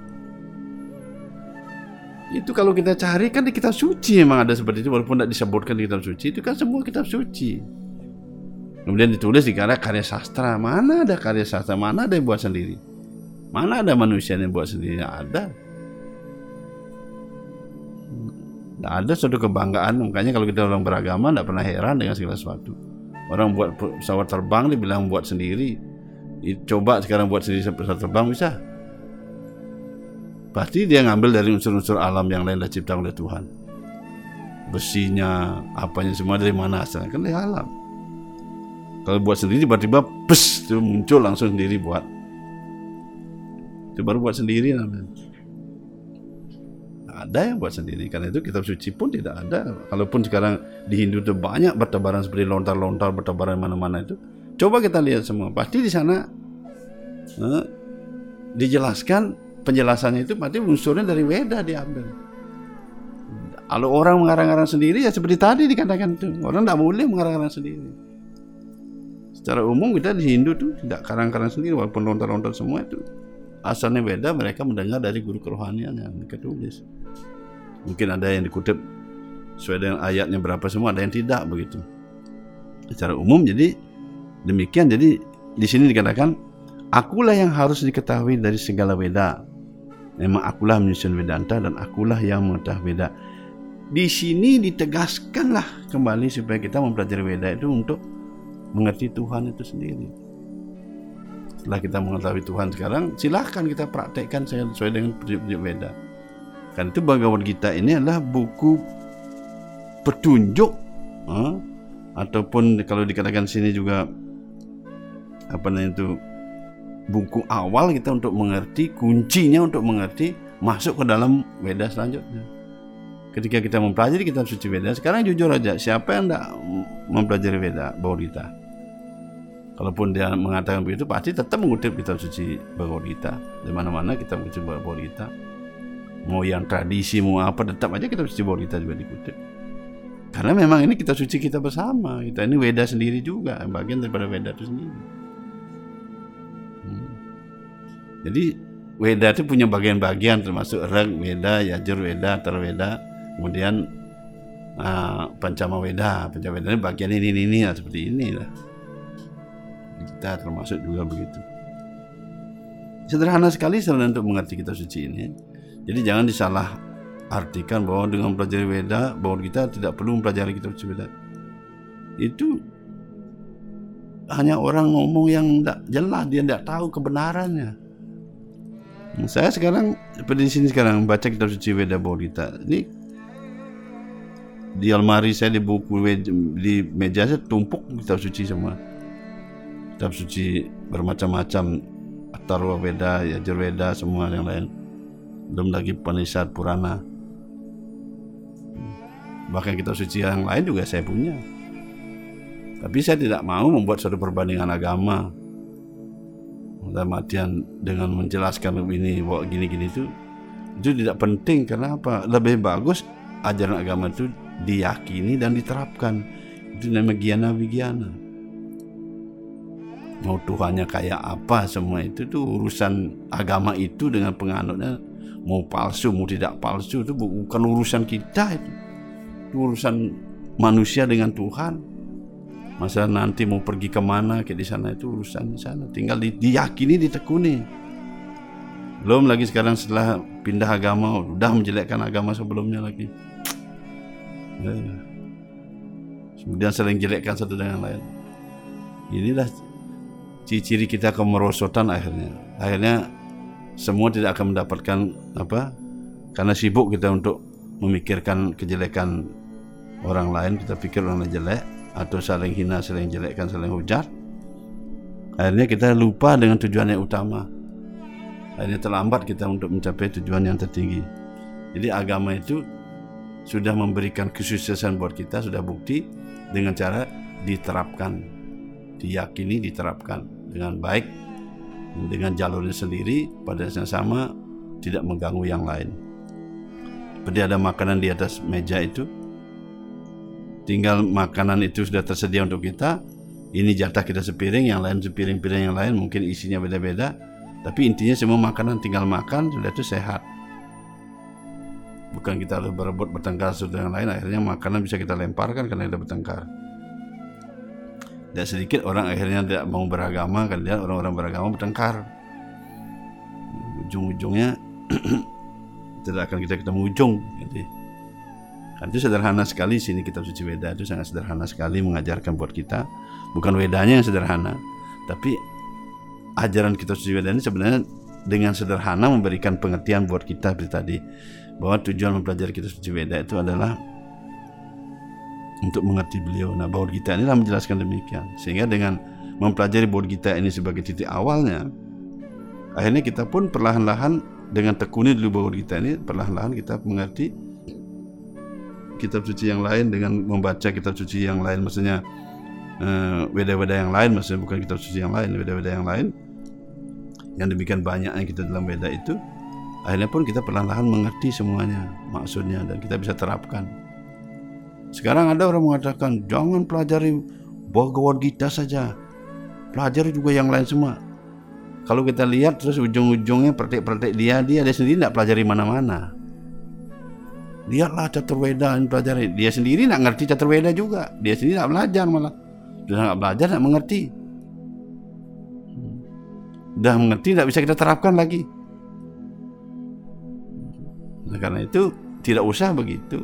itu kalau kita cari kan di kitab suci memang ada seperti itu walaupun tidak disebutkan di kitab suci itu kan semua kitab suci. Kemudian ditulis di karya karya sastra. Mana ada karya sastra mana ada yang buat sendiri? Mana ada manusia yang buat sendiri? Ada Tidak ada suatu kebanggaan makanya kalau kita orang beragama tidak pernah heran dengan segala sesuatu. Orang buat pesawat terbang dibilang buat sendiri. Coba sekarang buat sendiri pesawat terbang bisa? Pasti dia ngambil dari unsur-unsur alam yang lain dah cipta oleh Tuhan. Besinya apanya semua dari mana asalnya? Kan dari alam. Kalau buat sendiri tiba-tiba pes itu muncul langsung sendiri buat. Itu baru buat sendiri namanya ada yang buat sendiri. Karena itu kitab suci pun tidak ada. Kalaupun sekarang di Hindu itu banyak bertebaran seperti lontar-lontar bertebaran mana-mana itu coba kita lihat semua. Pasti di sana eh, dijelaskan penjelasannya itu pasti unsurnya dari Weda diambil. Kalau orang mengarang-arang sendiri ya seperti tadi dikatakan itu. Orang tidak boleh mengarang-arang sendiri. Secara umum kita di Hindu tuh tidak karang-karang sendiri walaupun lontar-lontar semua itu. Asalnya beda mereka mendengar dari guru kerohanian yang mereka tulis mungkin ada yang dikutip sesuai dengan ayatnya berapa semua ada yang tidak begitu. Secara umum jadi demikian. Jadi di sini dikatakan akulah yang harus diketahui dari segala Weda memang akulah menyusun Vedanta dan akulah yang mengetahui Veda di sini ditegaskanlah kembali supaya kita mempelajari Veda itu untuk mengerti Tuhan itu sendiri. Setelah kita mengetahui Tuhan sekarang silahkan kita praktekkan sesuai dengan prinsip Veda kan itu Bhagavad Gita ini adalah buku petunjuk eh, ataupun kalau dikatakan sini juga apa namanya itu buku awal kita untuk mengerti kuncinya untuk mengerti masuk ke dalam Weda selanjutnya. Ketika kita mempelajari kitab suci Weda, sekarang jujur aja, siapa yang tidak mempelajari Weda, Bhagavad Gita? Kalaupun dia mengatakan begitu, pasti tetap mengutip kitab suci Bhagavad Gita. Di mana-mana kita mengutip Bhagavad Gita. Mau yang tradisi, mau apa, tetap aja kitab suci Bhagavad Gita juga dikutip. Karena memang ini kitab suci kita bersama. Kita ini Weda sendiri juga, bagian daripada Weda itu sendiri. Hmm. Jadi Weda itu punya bagian-bagian termasuk Reg Weda, Yajur Weda, Tarweda, kemudian uh, Pancama Weda. Pancama Weda ini bagian ini ini, ini lah, seperti ini lah. Kita termasuk juga begitu. Sederhana sekali sebenarnya untuk mengerti kitab suci ini. Jadi jangan disalah artikan bahwa dengan mempelajari Weda bahwa kita tidak perlu mempelajari kitab suci Weda. Itu hanya orang ngomong yang tidak jelas, dia tidak tahu kebenarannya. Saya sekarang seperti di sini sekarang baca kitab suci Weda Bodhita. Ini di almari saya di buku di meja saya tumpuk kitab suci semua. Kitab suci bermacam-macam Atarwa Weda, Yajur Weda, semua yang lain. Belum lagi Panisat Purana. Bahkan kitab suci yang lain juga saya punya. Tapi saya tidak mau membuat suatu perbandingan agama. Dalam artian dengan menjelaskan ini bahwa gini-gini itu itu tidak penting. Karena apa? Lebih bagus ajaran agama itu diyakini dan diterapkan. Itu namanya giana wigiana mau Tuhannya kayak apa semua itu tuh urusan agama itu dengan penganutnya mau palsu mau tidak palsu itu bukan urusan kita itu, itu urusan manusia dengan Tuhan. Masa nanti mau pergi ke mana ke di sana itu urusan di sana. Tinggal di, diyakini ditekuni. Belum lagi sekarang setelah pindah agama udah menjelekkan agama sebelumnya lagi. Ya. kemudian saling jelekkan satu dengan lain. Inilah ciri-ciri kita kemerosotan akhirnya. Akhirnya semua tidak akan mendapatkan apa karena sibuk kita untuk memikirkan kejelekan orang lain kita pikir orang lain jelek atau saling hina, saling jelekkan, saling hujat. Akhirnya kita lupa dengan tujuan yang utama. Akhirnya terlambat kita untuk mencapai tujuan yang tertinggi. Jadi agama itu sudah memberikan kesuksesan buat kita, sudah bukti dengan cara diterapkan, diyakini diterapkan dengan baik, dengan jalurnya sendiri pada saat yang sama tidak mengganggu yang lain. Seperti ada makanan di atas meja itu, tinggal makanan itu sudah tersedia untuk kita ini jatah kita sepiring yang lain sepiring-piring yang lain mungkin isinya beda-beda tapi intinya semua makanan tinggal makan sudah itu sehat bukan kita harus berebut bertengkar satu dengan lain akhirnya makanan bisa kita lemparkan karena kita bertengkar tidak sedikit orang akhirnya tidak mau beragama kan dia orang-orang beragama bertengkar. Ujung-ujungnya [clears throat] tidak akan kita ketemu ujung jadi Kan itu sederhana sekali sini kitab suci Weda itu sangat sederhana sekali mengajarkan buat kita. Bukan Wedanya yang sederhana, tapi ajaran kitab suci Weda ini sebenarnya dengan sederhana memberikan pengertian buat kita seperti tadi. Bahwa tujuan mempelajari kitab suci Weda itu adalah untuk mengerti beliau. Nah, bahwa kita inilah menjelaskan demikian. Sehingga dengan mempelajari bahwa kita ini sebagai titik awalnya, akhirnya kita pun perlahan-lahan dengan tekuni dulu bahwa kita ini perlahan-lahan kita mengerti kitab suci yang lain dengan membaca kitab suci yang lain maksudnya uh, weda-weda yang lain maksudnya bukan kitab suci yang lain weda-weda yang lain yang demikian banyaknya kita dalam weda itu akhirnya pun kita perlahan-lahan mengerti semuanya maksudnya dan kita bisa terapkan sekarang ada orang mengatakan jangan pelajari Bhagavad Gita saja. Pelajari juga yang lain semua. Kalau kita lihat terus ujung-ujungnya praktek-praktek dia dia dia sendiri tidak pelajari mana-mana. Lihatlah caturweda yang pelajari. Dia sendiri nak ngerti caturweda juga. Dia sendiri nak belajar malah. Dia nak belajar nak mengerti. Dah mengerti tidak bisa kita terapkan lagi. Nah, karena itu tidak usah begitu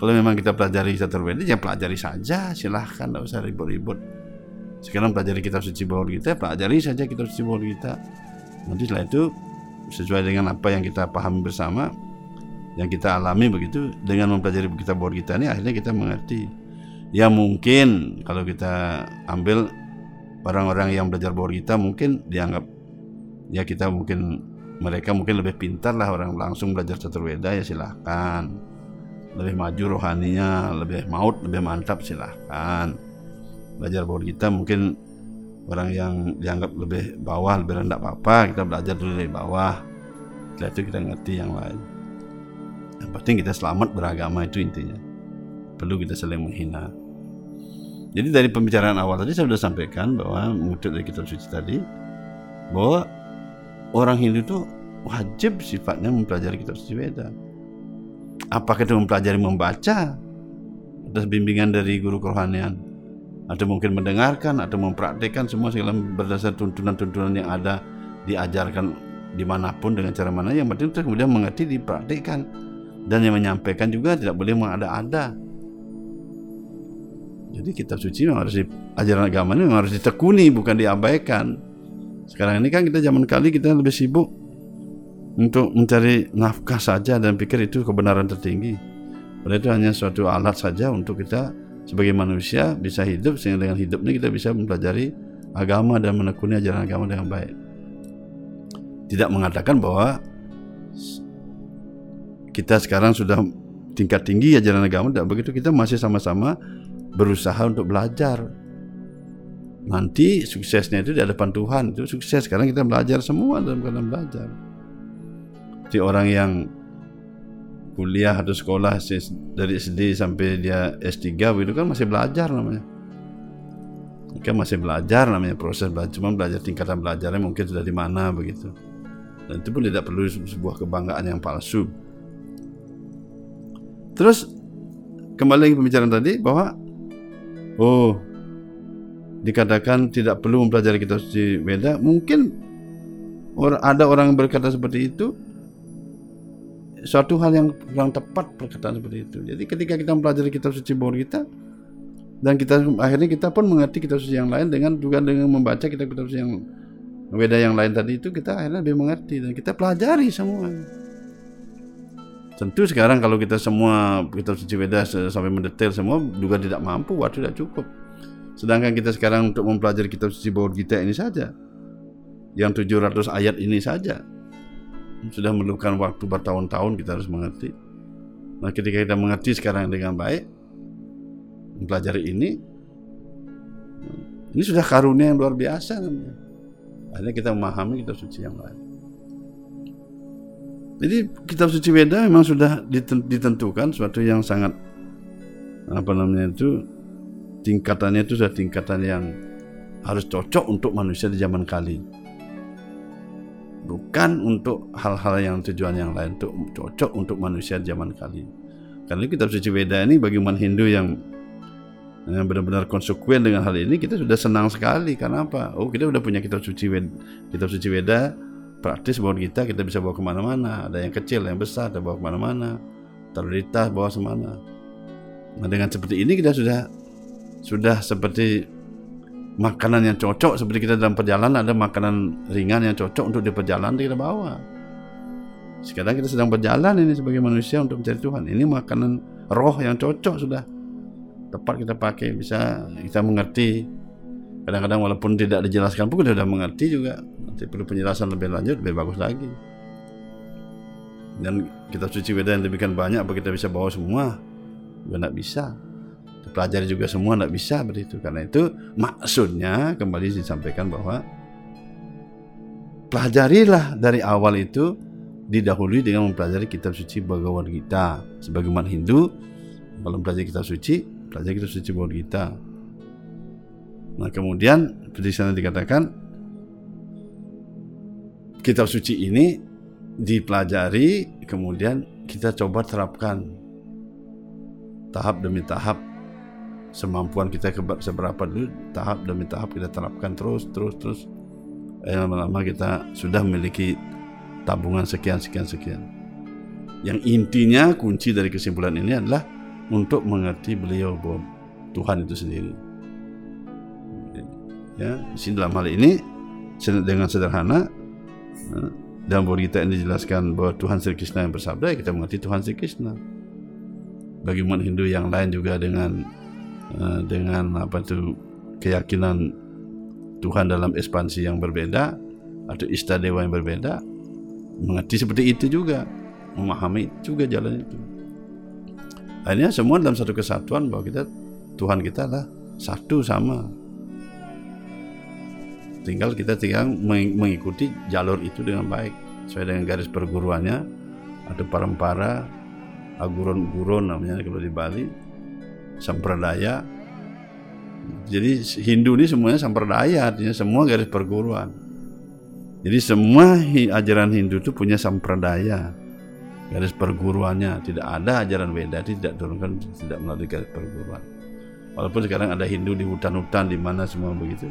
kalau memang kita pelajari caturweda ya pelajari saja silahkan tidak usah ribut-ribut. Sekarang pelajari kitab suci bawah kita pelajari saja kitab suci bawah kita. Nanti setelah itu sesuai dengan apa yang kita pahami bersama yang kita alami begitu dengan mempelajari kitab bawah kita ini akhirnya kita mengerti. Ya mungkin kalau kita ambil orang-orang yang belajar Bawah kita mungkin dianggap ya kita mungkin mereka mungkin lebih pintar lah orang langsung belajar Caturweda ya silahkan lebih maju rohaninya lebih maut lebih mantap silahkan. Belajar Bawah kita mungkin orang yang dianggap lebih bawah lebih rendah apa kita belajar dulu dari bawah. Setelah itu kita ngerti yang lain. Yang penting kita selamat beragama itu intinya. Perlu kita saling menghina. Jadi dari pembicaraan awal tadi saya sudah sampaikan bahwa mengutip dari kitab suci tadi bahwa orang Hindu itu wajib sifatnya mempelajari kitab suci Weda. Apakah itu mempelajari membaca? Atas bimbingan dari guru kerohanian. Atau mungkin mendengarkan atau mempraktikkan semua segala berdasar tuntunan-tuntunan yang ada diajarkan di mana pun dengan cara mana. Yang penting itu kemudian mengerti dipraktikkan. Dan yang menyampaikan juga tidak boleh mengada-ada. Jadi kitab suci memang harus di, ajaran agama ini memang harus ditekuni bukan diabaikan. Sekarang ini kan kita zaman kali kita lebih sibuk untuk mencari nafkah saja dan pikir itu kebenaran tertinggi. Padahal itu hanya suatu alat saja untuk kita sebagai manusia bisa hidup sehingga dengan hidup ini kita bisa mempelajari agama dan menekuni ajaran agama dengan baik. Tidak mengatakan bahwa kita sekarang sudah tingkat tinggi ajaran agama tidak begitu kita masih sama-sama berusaha untuk belajar. Nanti suksesnya itu di hadapan Tuhan itu sukses. Sekarang kita belajar semua dalam keadaan belajar. Di orang yang kuliah atau sekolah dari SD sampai dia S3 itu kan masih belajar namanya. Kan masih belajar namanya proses belajar. Cuma belajar tingkatan belajarnya mungkin sudah di mana begitu. Dan itu pun tidak perlu sebuah kebanggaan yang palsu. Terus kembali lagi pembicaraan tadi bahwa oh dikatakan tidak perlu mempelajari kitab suci Weda mungkin ada orang yang berkata seperti itu suatu hal yang kurang tepat perkataan seperti itu. Jadi ketika kita mempelajari kitab suci bawah kita dan kita akhirnya kita pun mengerti kitab suci yang lain dengan juga dengan membaca kitab-kitab suci yang Weda yang lain tadi itu kita akhirnya lebih mengerti dan kita pelajari semua. Tentu sekarang kalau kita semua kita suci Weda sampai mendetail semua juga tidak mampu, waktu tidak cukup. Sedangkan kita sekarang untuk mempelajari kitab suci bawah kita ini saja, yang 700 ayat ini saja, sudah memerlukan waktu bertahun-tahun kita harus mengerti. Nah ketika kita mengerti sekarang dengan baik, mempelajari ini, ini sudah karunia yang luar biasa. Akhirnya kita memahami kitab suci yang lain. Jadi kitab suci Weda memang sudah ditentukan suatu yang sangat apa namanya itu tingkatannya itu sudah tingkatan yang harus cocok untuk manusia di zaman kali. Bukan untuk hal-hal yang tujuan yang lain, untuk cocok untuk manusia zaman kali. Karena kitab suci Weda ini bagi umat Hindu yang yang benar-benar konsekuen dengan hal ini kita sudah senang sekali karena apa? Oh kita sudah punya kitab suci Weda, kitab suci Weda praktis buat kita kita bisa bawa ke mana-mana ada yang kecil yang besar kita bawa ke mana-mana taruh di tas bawa semana nah dengan seperti ini kita sudah sudah seperti makanan yang cocok seperti kita dalam perjalanan ada makanan ringan yang cocok untuk di perjalanan kita bawa. Sekarang kita sedang berjalan ini sebagai manusia untuk mencari Tuhan. Ini makanan roh yang cocok sudah. Tepat kita pakai bisa kita mengerti. Kadang-kadang walaupun tidak dijelaskan pun kita sudah mengerti juga. Nanti perlu penjelasan lebih lanjut lebih bagus lagi. Dan kita suci beda yang demikian banyak apa kita bisa bawa semua. Juga tidak bisa pelajari juga semua tidak bisa begitu. Karena itu maksudnya kembali disampaikan bahwa pelajarilah dari awal itu didahului dengan mempelajari kitab suci Bhagavad Gita. Sebagai umat Hindu kalau mempelajari kitab suci pelajari kitab suci Bhagavad Gita. Nah kemudian seperti sana dikatakan kitab suci ini dipelajari kemudian kita coba terapkan. Tahap demi tahap semampuan kita seberapa dulu tahap demi tahap kita terapkan terus terus terus. Eh, lama-lama kita sudah memiliki tabungan sekian sekian sekian. Yang intinya kunci dari kesimpulan ini adalah untuk mengerti beliau bahwa Tuhan itu sendiri. Ya sini dalam hal ini dengan sederhana eh, dalam buku kita ini dijelaskan bahwa Tuhan Sri Krishna yang bersabda ya kita mengerti Tuhan Sri Krishna. Bagi umat Hindu yang lain juga dengan eh, dengan apa itu keyakinan Tuhan dalam ekspansi yang berbeda atau istadewa yang berbeda mengerti seperti itu juga memahami juga jalan itu. Akhirnya semua dalam satu kesatuan bahwa kita Tuhan kita lah satu sama. Tinggal kita tinggal meng- mengikuti jalur itu dengan baik sesuai dengan garis perguruannya ada parampara agurun-gurun namanya kalau di Bali sampradaya. Jadi Hindu ini semuanya sampradaya artinya semua garis perguruan. Jadi semua ajaran Hindu itu punya sampradaya. Garis perguruannya tidak ada ajaran Weda tidak turunkan tidak melalui garis perguruan. Walaupun sekarang ada Hindu di hutan-hutan di mana semua begitu.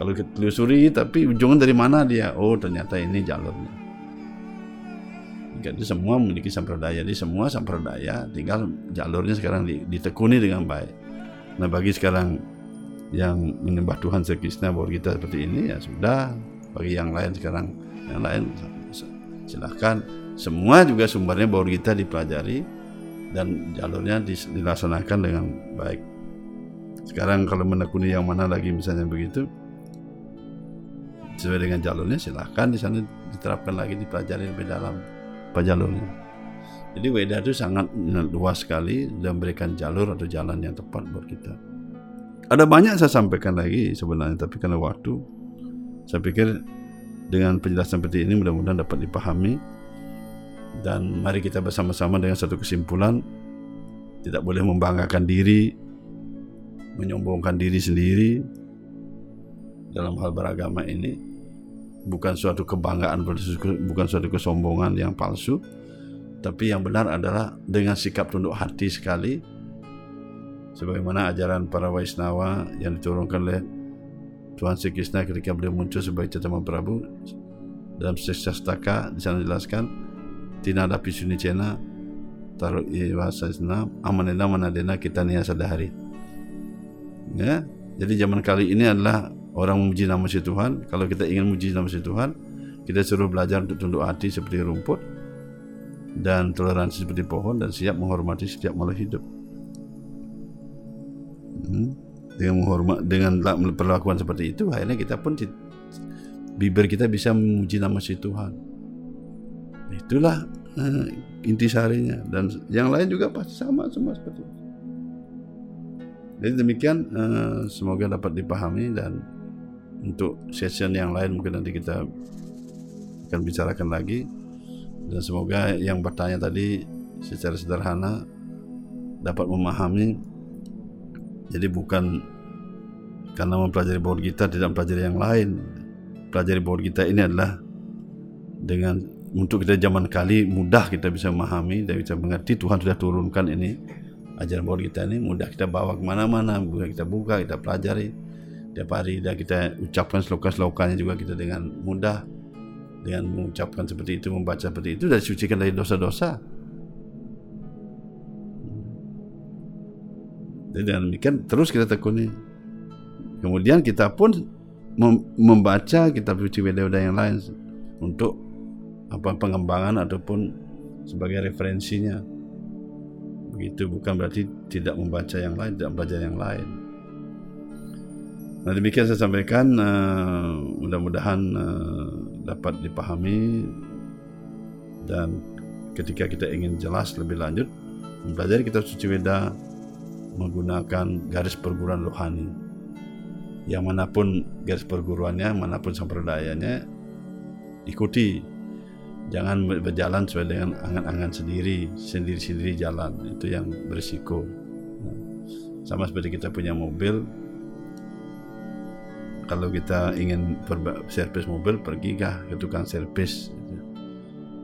Kalau kita telusuri tapi ujungnya dari mana dia? Oh ternyata ini jalurnya jadi semua memiliki sampradaya. Jadi semua sampradaya tinggal jalurnya sekarang di- ditekuni dengan baik. Nah bagi sekarang yang menyembah Tuhan Sri Krishna bahwa kita seperti ini ya sudah. Bagi yang lain sekarang yang lain silahkan. Semua juga sumbernya bahwa kita dipelajari dan jalurnya dilaksanakan dengan baik. Sekarang kalau menekuni yang mana lagi misalnya begitu sesuai dengan jalurnya silahkan di sana diterapkan lagi dipelajari lebih dalam apa jalurnya jadi Weda itu sangat luas sekali dan memberikan jalur atau jalan yang tepat buat kita. Ada banyak saya sampaikan lagi sebenarnya tapi karena waktu saya pikir dengan penjelasan seperti ini mudah-mudahan dapat dipahami. Dan mari kita bersama-sama dengan satu kesimpulan tidak boleh membanggakan diri menyombongkan diri sendiri dalam hal beragama ini bukan suatu kebanggaan bukan suatu kesombongan yang palsu tapi yang benar adalah dengan sikap tunduk hati sekali sebagaimana ajaran para Waisnawa yang diturunkan oleh Tuhan Sri Krishna ketika beliau muncul sebagai Cetama Prabu dalam Sestaka di sana dijelaskan tinada pisuni cena taruh iwasasna amanena manadena kita niya sadahari ya jadi zaman kali ini adalah orang memuji nama si Tuhan kalau kita ingin memuji nama si Tuhan kita suruh belajar untuk tunduk hati seperti rumput dan toleransi seperti pohon dan siap menghormati setiap makhluk hidup. Hmm. dengan menghormat dengan perlakuan seperti itu akhirnya kita pun bibir kita bisa memuji nama si Tuhan. Itulah uh, intisarinya dan yang lain juga pasti sama semua seperti itu. Jadi demikian uh, semoga dapat dipahami dan untuk session yang lain mungkin nanti kita akan bicarakan lagi. Dan semoga yang bertanya tadi secara sederhana dapat memahami. Jadi bukan karena mempelajari bawah kita tidak mempelajari yang lain. Pelajari bawah kita ini adalah dengan untuk kita zaman kali mudah kita bisa memahami dan bisa mengerti Tuhan sudah turunkan ini. Ajaran bawah kita ini mudah kita bawa ke mana-mana kita buka kita pelajari tiap hari dan kita ucapkan sloka-slokanya juga kita dengan mudah. Dengan mengucapkan seperti itu membaca seperti itu dan disucikan dari dosa-dosa. Jadi dengan demikian terus kita tekuni. Kemudian kita pun membaca kitab suci Weda-Weda yang lain untuk apa pengembangan ataupun sebagai referensinya. Begitu bukan berarti tidak membaca yang lain tidak belajar yang lain nah demikian saya sampaikan uh, mudah-mudahan uh, dapat dipahami dan ketika kita ingin jelas lebih lanjut mempelajari kitab suci Weda menggunakan garis perguruan rohani. Yang mana pun garis perguruannya mana pun sampradayanya ikuti. Jangan berjalan sesuai dengan angan-angan sendiri sendiri-sendiri jalan. Itu yang berisiko. Sama seperti kita punya mobil kalau kita ingin servis mobil pergi kah ke tukang servis.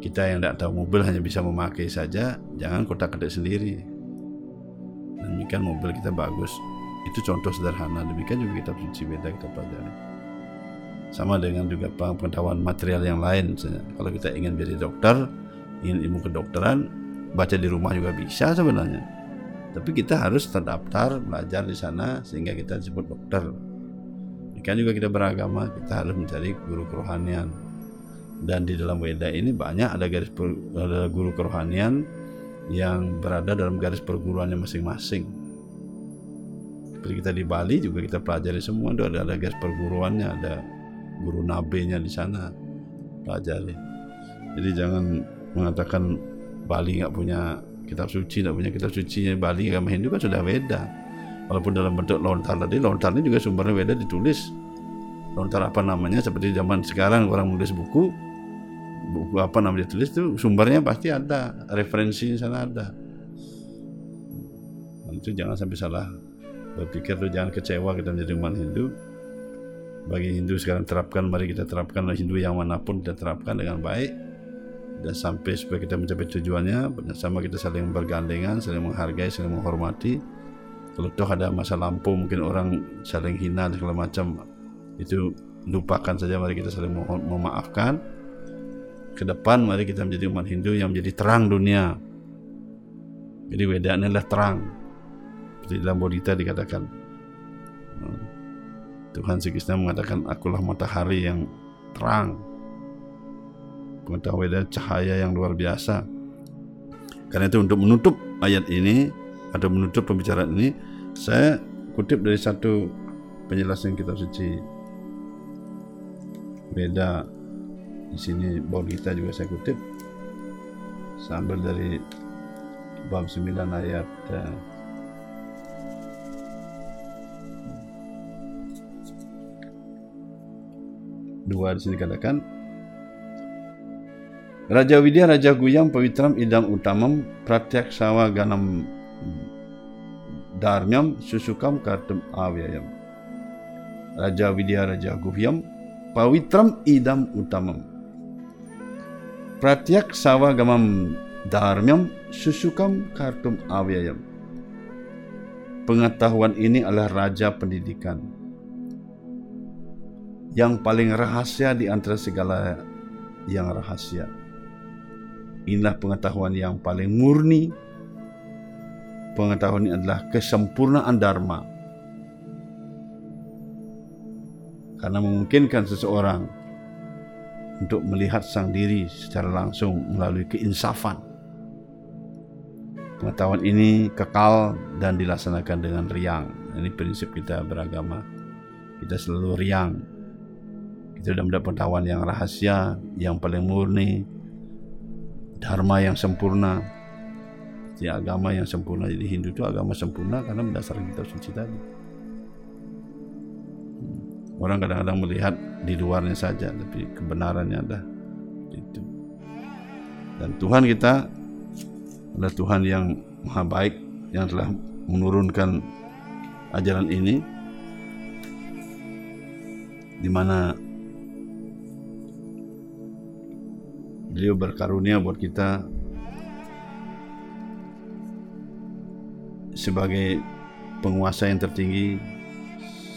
Kita yang tidak tahu mobil hanya bisa memakai saja jangan kotak-kotak sendiri. Demikian mobil kita bagus. Itu contoh sederhana demikian juga kita suci beda kita pelajari. Sama dengan juga pengetahuan material yang lain misalnya. Kalau kita ingin jadi dokter ingin ilmu kedokteran baca di rumah juga bisa sebenarnya. Tapi kita harus terdaftar belajar di sana sehingga kita disebut dokter kan juga kita beragama kita harus mencari guru kerohanian dan di dalam Weda ini banyak ada garis per, ada guru kerohanian yang berada dalam garis perguruannya masing-masing Seperti kita di Bali juga kita pelajari semua itu ada ada gas perguruannya, ada guru nabenya di sana pelajari. Jadi jangan mengatakan Bali nggak punya kitab suci, nggak punya kitab suci Bali agama Hindu kan sudah beda. Walaupun dalam bentuk lontar tadi, lontar ini juga sumbernya beda ditulis. Lontar apa namanya seperti zaman sekarang orang menulis buku, buku apa namanya tulis itu sumbernya pasti ada, referensi sana ada. Dan itu jangan sampai salah berpikir tuh jangan kecewa kita menjadi umat Hindu. Bagi Hindu sekarang terapkan, mari kita terapkan Hindu yang mana pun kita terapkan dengan baik dan sampai supaya kita mencapai tujuannya bersama kita saling bergandengan, saling menghargai, saling menghormati. Kalau toh ada masa lampu mungkin orang saling hina dan segala macam itu lupakan saja mari kita saling mohon memaafkan. Ke depan mari kita menjadi umat Hindu yang menjadi terang dunia. Jadi wedanya adalah terang. Seperti dalam Bodhita dikatakan. Tuhan Sri Krishna mengatakan akulah matahari yang terang pengetahuan dan cahaya yang luar biasa. Karena itu untuk menutup ayat ini atau menutup pembicaraan ini, saya kutip dari satu penjelasan kitab suci. Beda di sini Bodhita juga saya kutip. Sambil dari bab 9 ayat eh, dua di sini katakan Raja Widya Raja Guyam Pawitram Idam Utamam Pratyak Sawa Ganam Dharmyam Susukam Kartum Avyayam Raja Pawitram Idam Utamam Pratyak Sawa Gamam Dharmyam Susukam Kartum Avyayam Pengetahuan ini adalah raja pendidikan yang paling rahasia di antara segala yang rahasia. Inilah pengetahuan yang paling murni. Pengetahuan ini adalah kesempurnaan Dharma. Karena memungkinkan seseorang untuk melihat sang diri secara langsung melalui keinsafan. Pengetahuan ini kekal dan dilaksanakan dengan riang. Ini prinsip kita beragama. Kita selalu riang. Kita sudah mendapat pengetahuan yang rahasia, yang paling murni, dharma yang sempurna di agama yang sempurna. Jadi Hindu itu agama sempurna karena mendasarkan kitab suci tadi. Hmm. orang kadang-kadang melihat di luarnya saja tapi kebenarannya ada itu. Dan Tuhan kita adalah Tuhan yang maha baik yang telah menurunkan ajaran ini di mana beliau berkarunia buat kita sebagai penguasa yang tertinggi,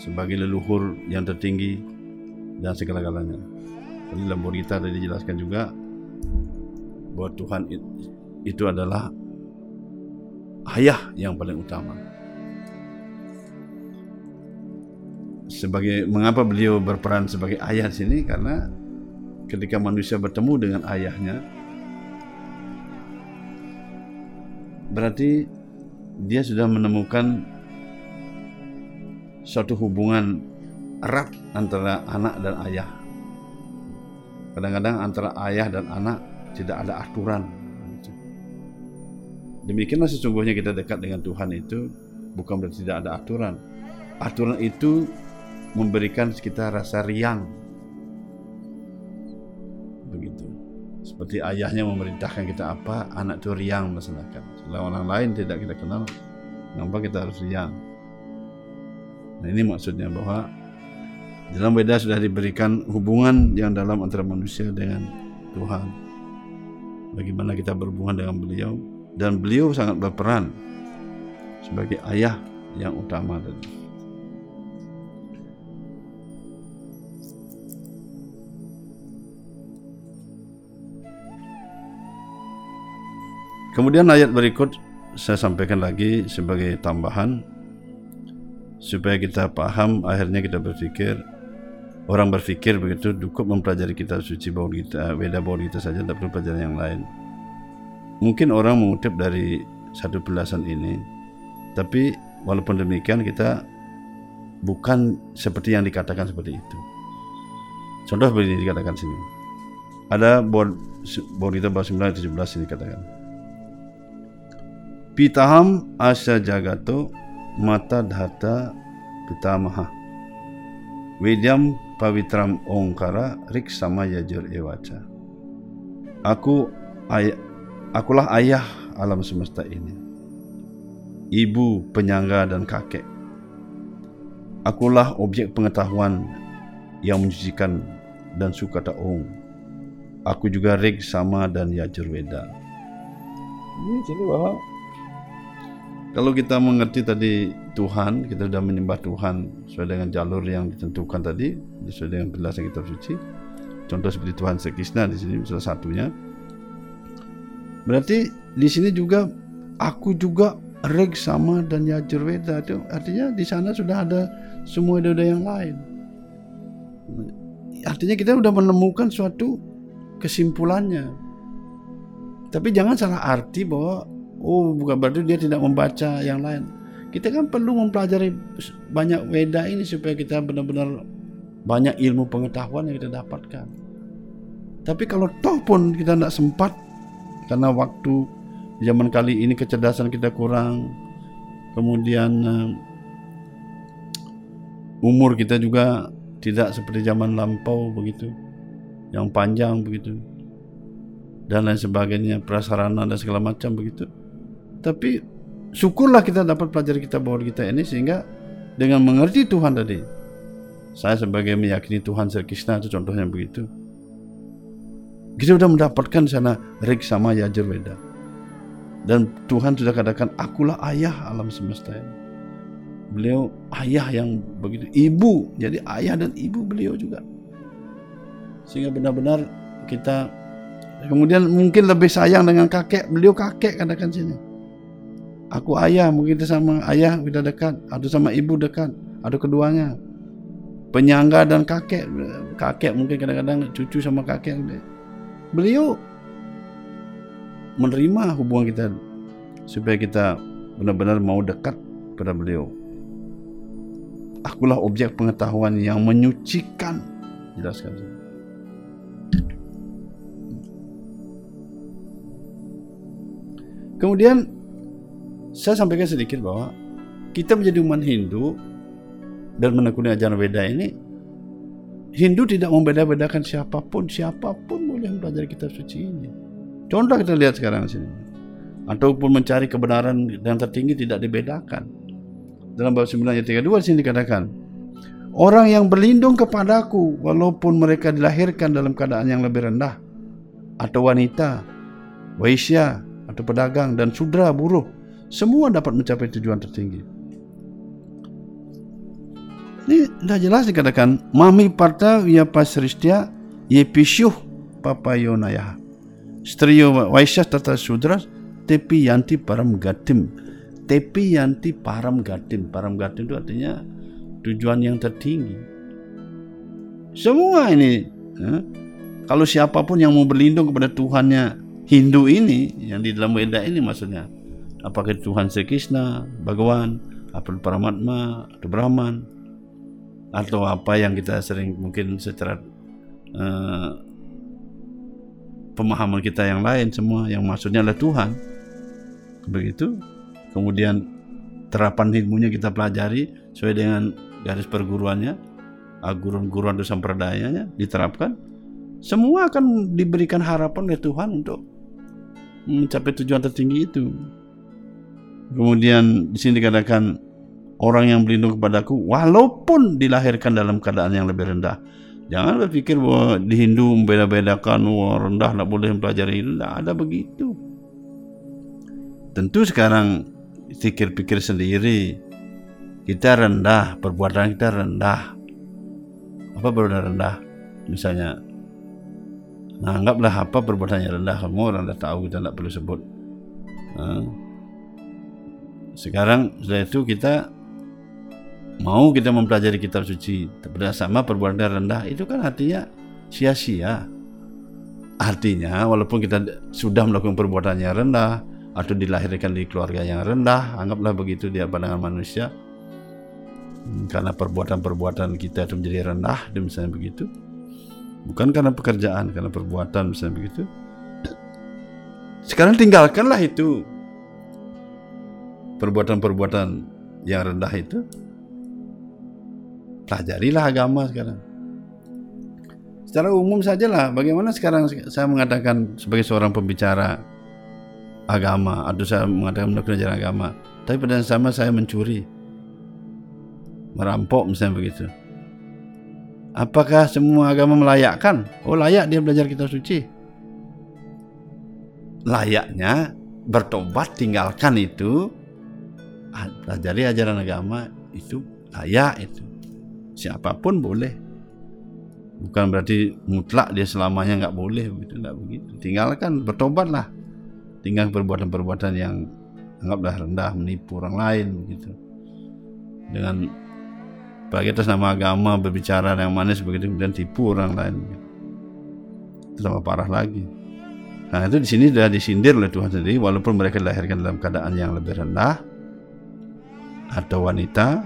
sebagai leluhur yang tertinggi dan segala-galanya. Jadi dalam berita tadi dijelaskan juga bahwa Tuhan itu adalah ayah yang paling utama. Sebagai mengapa beliau berperan sebagai ayah di sini karena ketika manusia bertemu dengan ayahnya berarti dia sudah menemukan suatu hubungan erat antara anak dan ayah. Kadang-kadang antara ayah dan anak tidak ada aturan. Demikianlah sesungguhnya kita dekat dengan Tuhan itu bukan berarti tidak ada aturan. Aturan itu memberikan kita rasa riang, begitu. Seperti ayahnya memerintahkan kita apa, anak itu riang melaksanakan. Setelah orang lain tidak kita kenal, kenapa kita harus riang? Nah ini maksudnya bahwa dalam beda sudah diberikan hubungan yang dalam antara manusia dengan Tuhan. Bagaimana kita berhubungan dengan beliau dan beliau sangat berperan sebagai ayah yang utama tadi. Kemudian ayat berikut saya sampaikan lagi sebagai tambahan supaya kita paham akhirnya kita berpikir orang berpikir begitu cukup mempelajari kitab suci bawah kita beda bawah kita saja tidak perlu pelajaran yang lain mungkin orang mengutip dari satu penjelasan ini tapi walaupun demikian kita bukan seperti yang dikatakan seperti itu. Contoh seperti ini dikatakan sini. Ada bor Borita bab 9 17 ini dikatakan. Pitaham asya jagato mata dhata pitamaha. Vedyam pavitram ongkara rik sama yajur ewaca. Aku ay akulah ayah alam semesta ini. Ibu, penyangga dan kakek. Akulah objek pengetahuan yang mencucikan dan suka taong. Aku juga rig sama dan yajur weda. Ini jadi bahwa kalau kita mengerti tadi Tuhan, kita sudah menyembah Tuhan sesuai dengan jalur yang ditentukan tadi, sesuai dengan penjelasan kitab suci. Contoh seperti Tuhan Sekisna di sini salah satunya. Berarti di sini juga aku juga reg sama dan yajur weda itu artinya di sana sudah ada semua doa yang lain. Artinya kita sudah menemukan suatu kesimpulannya. Tapi jangan salah arti bahwa Oh, bukan berarti dia tidak membaca yang lain. Kita kan perlu mempelajari banyak weda ini supaya kita benar-benar banyak ilmu pengetahuan yang kita dapatkan. Tapi kalau toh pun kita tidak sempat karena waktu zaman kali ini kecerdasan kita kurang, kemudian uh, umur kita juga tidak seperti zaman lampau begitu, yang panjang begitu, dan lain sebagainya, prasarana dan segala macam begitu tapi syukurlah kita dapat pelajari kita bahwa kita ini sehingga dengan mengerti Tuhan tadi. Saya sebagai meyakini Tuhan Sri Krishna itu contohnya begitu. Kita sudah mendapatkan sana rik sama Yajur Weda. Dan Tuhan sudah katakan, akulah ayah alam semesta ini. Beliau ayah yang begitu, ibu, jadi ayah dan ibu beliau juga. Sehingga benar-benar kita kemudian mungkin lebih sayang dengan kakek, beliau kakek katakan sini Aku ayah, mungkin sama ayah kita dekat, atau sama ibu dekat, atau keduanya. Penyangga dan kakek, kakek mungkin kadang-kadang cucu sama kakek. Beliau menerima hubungan kita supaya kita benar-benar mau dekat pada beliau. Akulah objek pengetahuan yang menyucikan. Jelaskan. Kemudian saya sampaikan sedikit bahwa kita menjadi umat Hindu dan menekuni ajaran Weda ini Hindu tidak membeda-bedakan siapa pun siapa pun boleh mempelajari kitab suci ini. Contoh kita lihat sekarang sini. Ataupun mencari kebenaran yang tertinggi tidak dibedakan. Dalam bab 9 ayat 32 di sini dikatakan orang yang berlindung kepadaku walaupun mereka dilahirkan dalam keadaan yang lebih rendah atau wanita waisya atau pedagang dan sudra buruh semua dapat mencapai tujuan tertinggi. Ini dah jelas dikatakan mami parta via pasristia ye pisyuh papayonaya. Striyo waisyah tata sudra tepi yanti param gatim. Tepi yanti param gatim. Param gatim itu artinya tujuan yang tertinggi. Semua ini eh, kalau siapa pun yang mau berlindung kepada Tuhannya Hindu ini yang di dalam Weda ini maksudnya apakah Tuhan Sri Krishna, Bhagawan, apa Paramatma, atau Brahman, atau apa yang kita sering mungkin secara uh, pemahaman kita yang lain semua yang maksudnya adalah Tuhan. Begitu. Kemudian terapan ilmunya kita pelajari sesuai dengan garis perguruannya guru-guruan dosa sampradayanya diterapkan. Semua akan diberikan harapan oleh Tuhan untuk mencapai tujuan tertinggi itu Kemudian di sini dikatakan orang yang berlindung kepadaku walaupun dilahirkan dalam keadaan yang lebih rendah. Jangan berpikir bahwa di Hindu membeda-bedakan wah rendah tak boleh mempelajari itu. Tidak ada begitu. Tentu sekarang pikir-pikir sendiri kita rendah, perbuatan kita rendah. Apa perbuatan rendah? Misalnya, nah, anggaplah apa perbuatannya rendah. Kamu orang dah tahu kita tidak perlu sebut. Nah, sekarang setelah itu kita mau kita mempelajari kitab suci sama perbuatan rendah itu kan artinya sia-sia. Artinya walaupun kita sudah melakukan perbuatan yang rendah atau dilahirkan di keluarga yang rendah, anggaplah begitu dia pandangan manusia. Hmm, karena perbuatan-perbuatan kita itu menjadi rendah misalnya begitu bukan karena pekerjaan karena perbuatan misalnya begitu sekarang tinggalkanlah itu perbuatan-perbuatan yang rendah itu pelajarilah agama sekarang secara umum sajalah bagaimana sekarang saya mengatakan sebagai seorang pembicara agama atau saya mengatakan melakukan agama tapi pada yang sama saya mencuri merampok misalnya begitu. Apakah semua agama melayakkan? Oh layak dia belajar kitab suci. Layaknya bertobat tinggalkan itu pelajari ajaran agama itu layak itu. Siapa pun boleh. Bukan berarti mutlak dia selamanya nggak boleh begitu, nggak begitu. Tinggalkan, bertobatlah. Tinggal perbuatan-perbuatan yang anggaplah rendah, menipu orang lain begitu. Dengan bagi atas nama agama berbicara yang manis begitu kemudian tipu orang lain itu sama parah lagi nah itu di sini sudah disindir oleh Tuhan sendiri walaupun mereka dilahirkan dalam keadaan yang lebih rendah atau wanita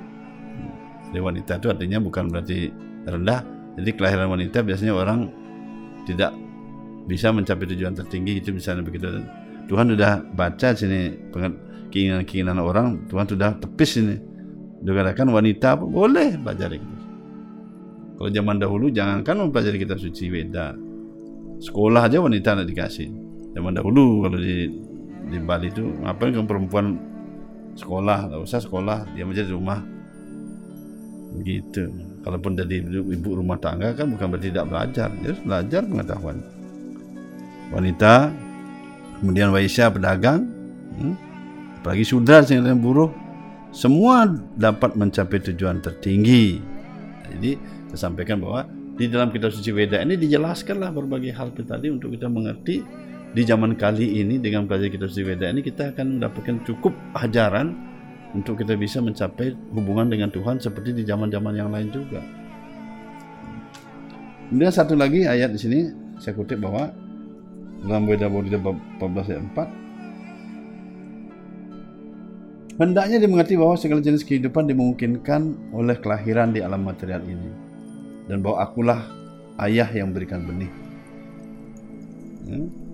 jadi wanita itu artinya bukan berarti rendah jadi kelahiran wanita biasanya orang tidak bisa mencapai tujuan tertinggi itu misalnya begitu Tuhan sudah baca sini keinginan-keinginan orang Tuhan sudah tepis ini dikatakan wanita boleh belajar itu. Kalau zaman dahulu jangankan mempelajari kitab suci Weda. Sekolah aja wanita tidak dikasih. Zaman dahulu kalau di di Bali itu ngapain kan perempuan sekolah, tidak usah sekolah, dia menjadi rumah. Begitu. Kalaupun jadi ibu rumah tangga kan bukan berarti tidak belajar, dia harus belajar pengetahuan. Wanita, kemudian Waisya pedagang, hmm? apalagi sudra yang buruh, semua dapat mencapai tujuan tertinggi. Jadi saya sampaikan bahwa di dalam kitab suci Weda ini dijelaskanlah berbagai hal tadi untuk kita mengerti di zaman kali ini dengan belajar suci Weda ini kita akan mendapatkan cukup ajaran untuk kita bisa mencapai hubungan dengan Tuhan seperti di zaman-zaman yang lain juga. Kemudian satu lagi ayat di sini saya kutip bahwa dalam Weda Bodhidha 14 ayat 4 Hendaknya dimengerti bahwa segala jenis kehidupan dimungkinkan oleh kelahiran di alam material ini. Dan bahwa akulah ayah yang berikan benih. Hmm?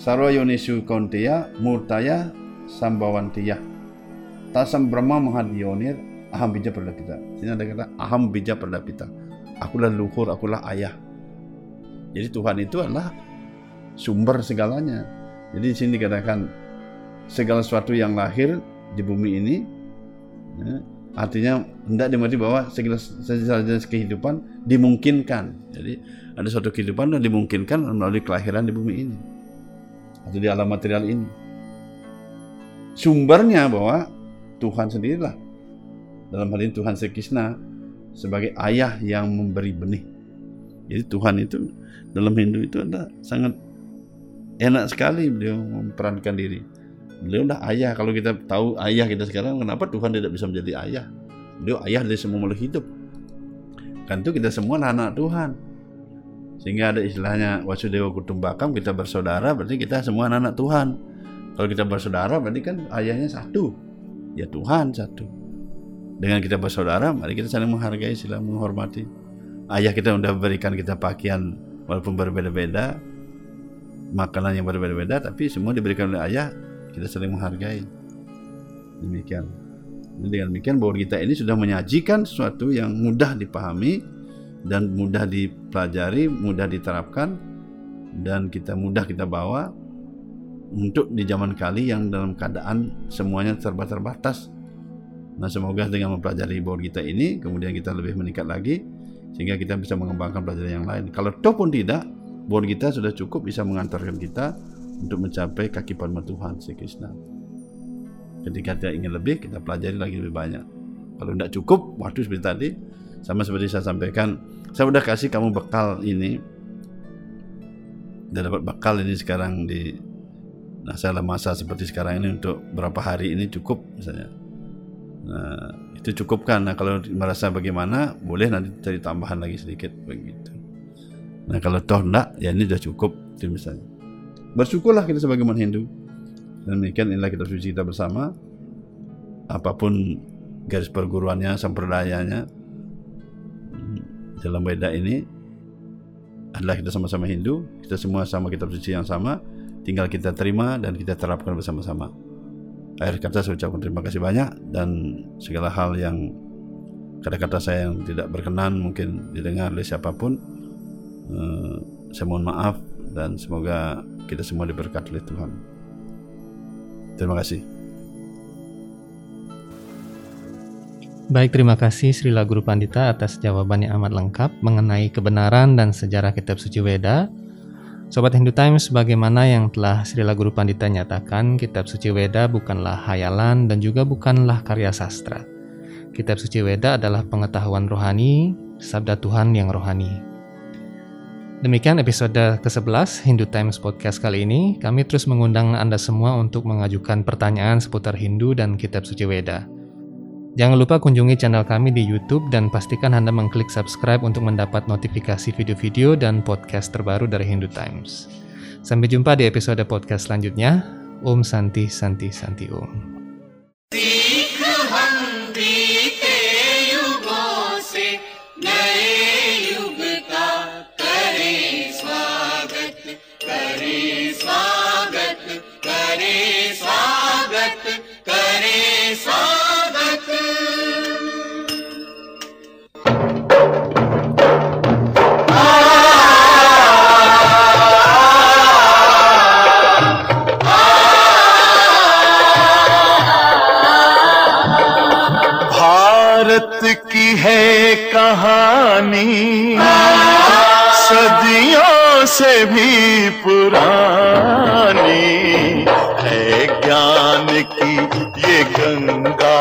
Sarwa Yonisu Konteya Murtaya Sambawantiya. Tasam Brahma Mahadionir Aham Bija Perdapita Sini ada kata Aham Bija Perdapita Akulah luhur, akulah ayah. Jadi Tuhan itu adalah sumber segalanya. Jadi di sini dikatakan segala sesuatu yang lahir di bumi ini ya, artinya hendak dimengerti bahwa segala jenis kehidupan dimungkinkan. Jadi ada suatu kehidupan yang dimungkinkan melalui kelahiran di bumi ini atau di alam material ini. Sumbernya bahwa Tuhan sendirilah. Dalam hal ini Tuhan Sekisna sebagai ayah yang memberi benih. Jadi Tuhan itu dalam Hindu itu ada sangat enak sekali beliau memperankan diri. Beliau dah ayah. Kalau kita tahu ayah kita sekarang kenapa Tuhan tidak bisa menjadi ayah? Beliau ayah dari semua makhluk hidup. Kan itu kita semua anak Tuhan sehingga ada istilahnya wasudewa kutumbakam kita bersaudara berarti kita semua anak, -anak Tuhan. Kalau kita bersaudara berarti kan ayahnya satu. Ya Tuhan satu. Dengan kita bersaudara mari kita saling menghargai saling menghormati. Ayah kita sudah berikan kita pakaian walaupun berbeda-beda makanan yang berbeda-beda tapi semua diberikan oleh ayah kita saling menghargai. Demikian. Dengan demikian bahwa kita ini sudah menyajikan sesuatu yang mudah dipahami dan mudah dipelajari mudah diterapkan dan kita mudah kita bawa untuk di zaman kali yang dalam keadaan semuanya serba terbatas nah semoga dengan mempelajari bahwa kita ini kemudian kita lebih meningkat lagi sehingga kita bisa mengembangkan pelajaran yang lain kalau toh pun tidak bahwa kita sudah cukup bisa mengantarkan kita untuk mencapai kaki palma Tuhan si Krishna. Ketika kita ingin lebih, kita pelajari lagi lebih banyak. Kalau tidak cukup, waktu seperti tadi, sama seperti saya sampaikan, saya sudah kasih kamu bekal ini, dan dapat bekal ini sekarang di nah saya masa seperti sekarang ini untuk berapa hari ini cukup misalnya. Nah, itu cukup kan. Nah, kalau merasa bagaimana, boleh nanti cari tambahan lagi sedikit begitu. Nah, kalau toh enggak, ya ini sudah cukup itu misalnya. Bersyukurlah kita sebagai umat Hindu. Dan demikian inilah kita suci kita bersama. Apa pun garis perguruannya, samperdayanya dalam Weda ini adalah kita sama-sama Hindu, kita semua sama kitab suci yang sama, tinggal kita terima dan kita terapkan bersama-sama. Akhir kata saya ucapkan terima kasih banyak dan segala hal yang kata-kata saya yang tidak berkenan mungkin didengar oleh siapa pun eh, saya mohon maaf dan semoga kita semua diberkati oleh Tuhan. Terima kasih. Baik, terima kasih Srila Guru Pandita atas jawaban yang amat lengkap mengenai kebenaran dan sejarah kitab suci Weda. Sobat Hindu Times, bagaimana yang telah Srila Guru Pandita nyatakan, kitab suci Weda bukanlah hayalan dan juga bukanlah karya sastra. Kitab suci Weda adalah pengetahuan rohani, sabda Tuhan yang rohani. Demikian episode ke-11 Hindu Times Podcast kali ini. Kami terus mengundang Anda semua untuk mengajukan pertanyaan seputar Hindu dan kitab suci Weda. Jangan lupa kunjungi channel kami di YouTube dan pastikan Anda mengklik subscribe untuk mendapat notifikasi video-video dan podcast terbaru dari Hindu Times. Sampai jumpa di episode podcast selanjutnya. Om Santi Santi Santi Om. कहानी। सदियों से भी पुरानी है ज्ञान की ये गंगा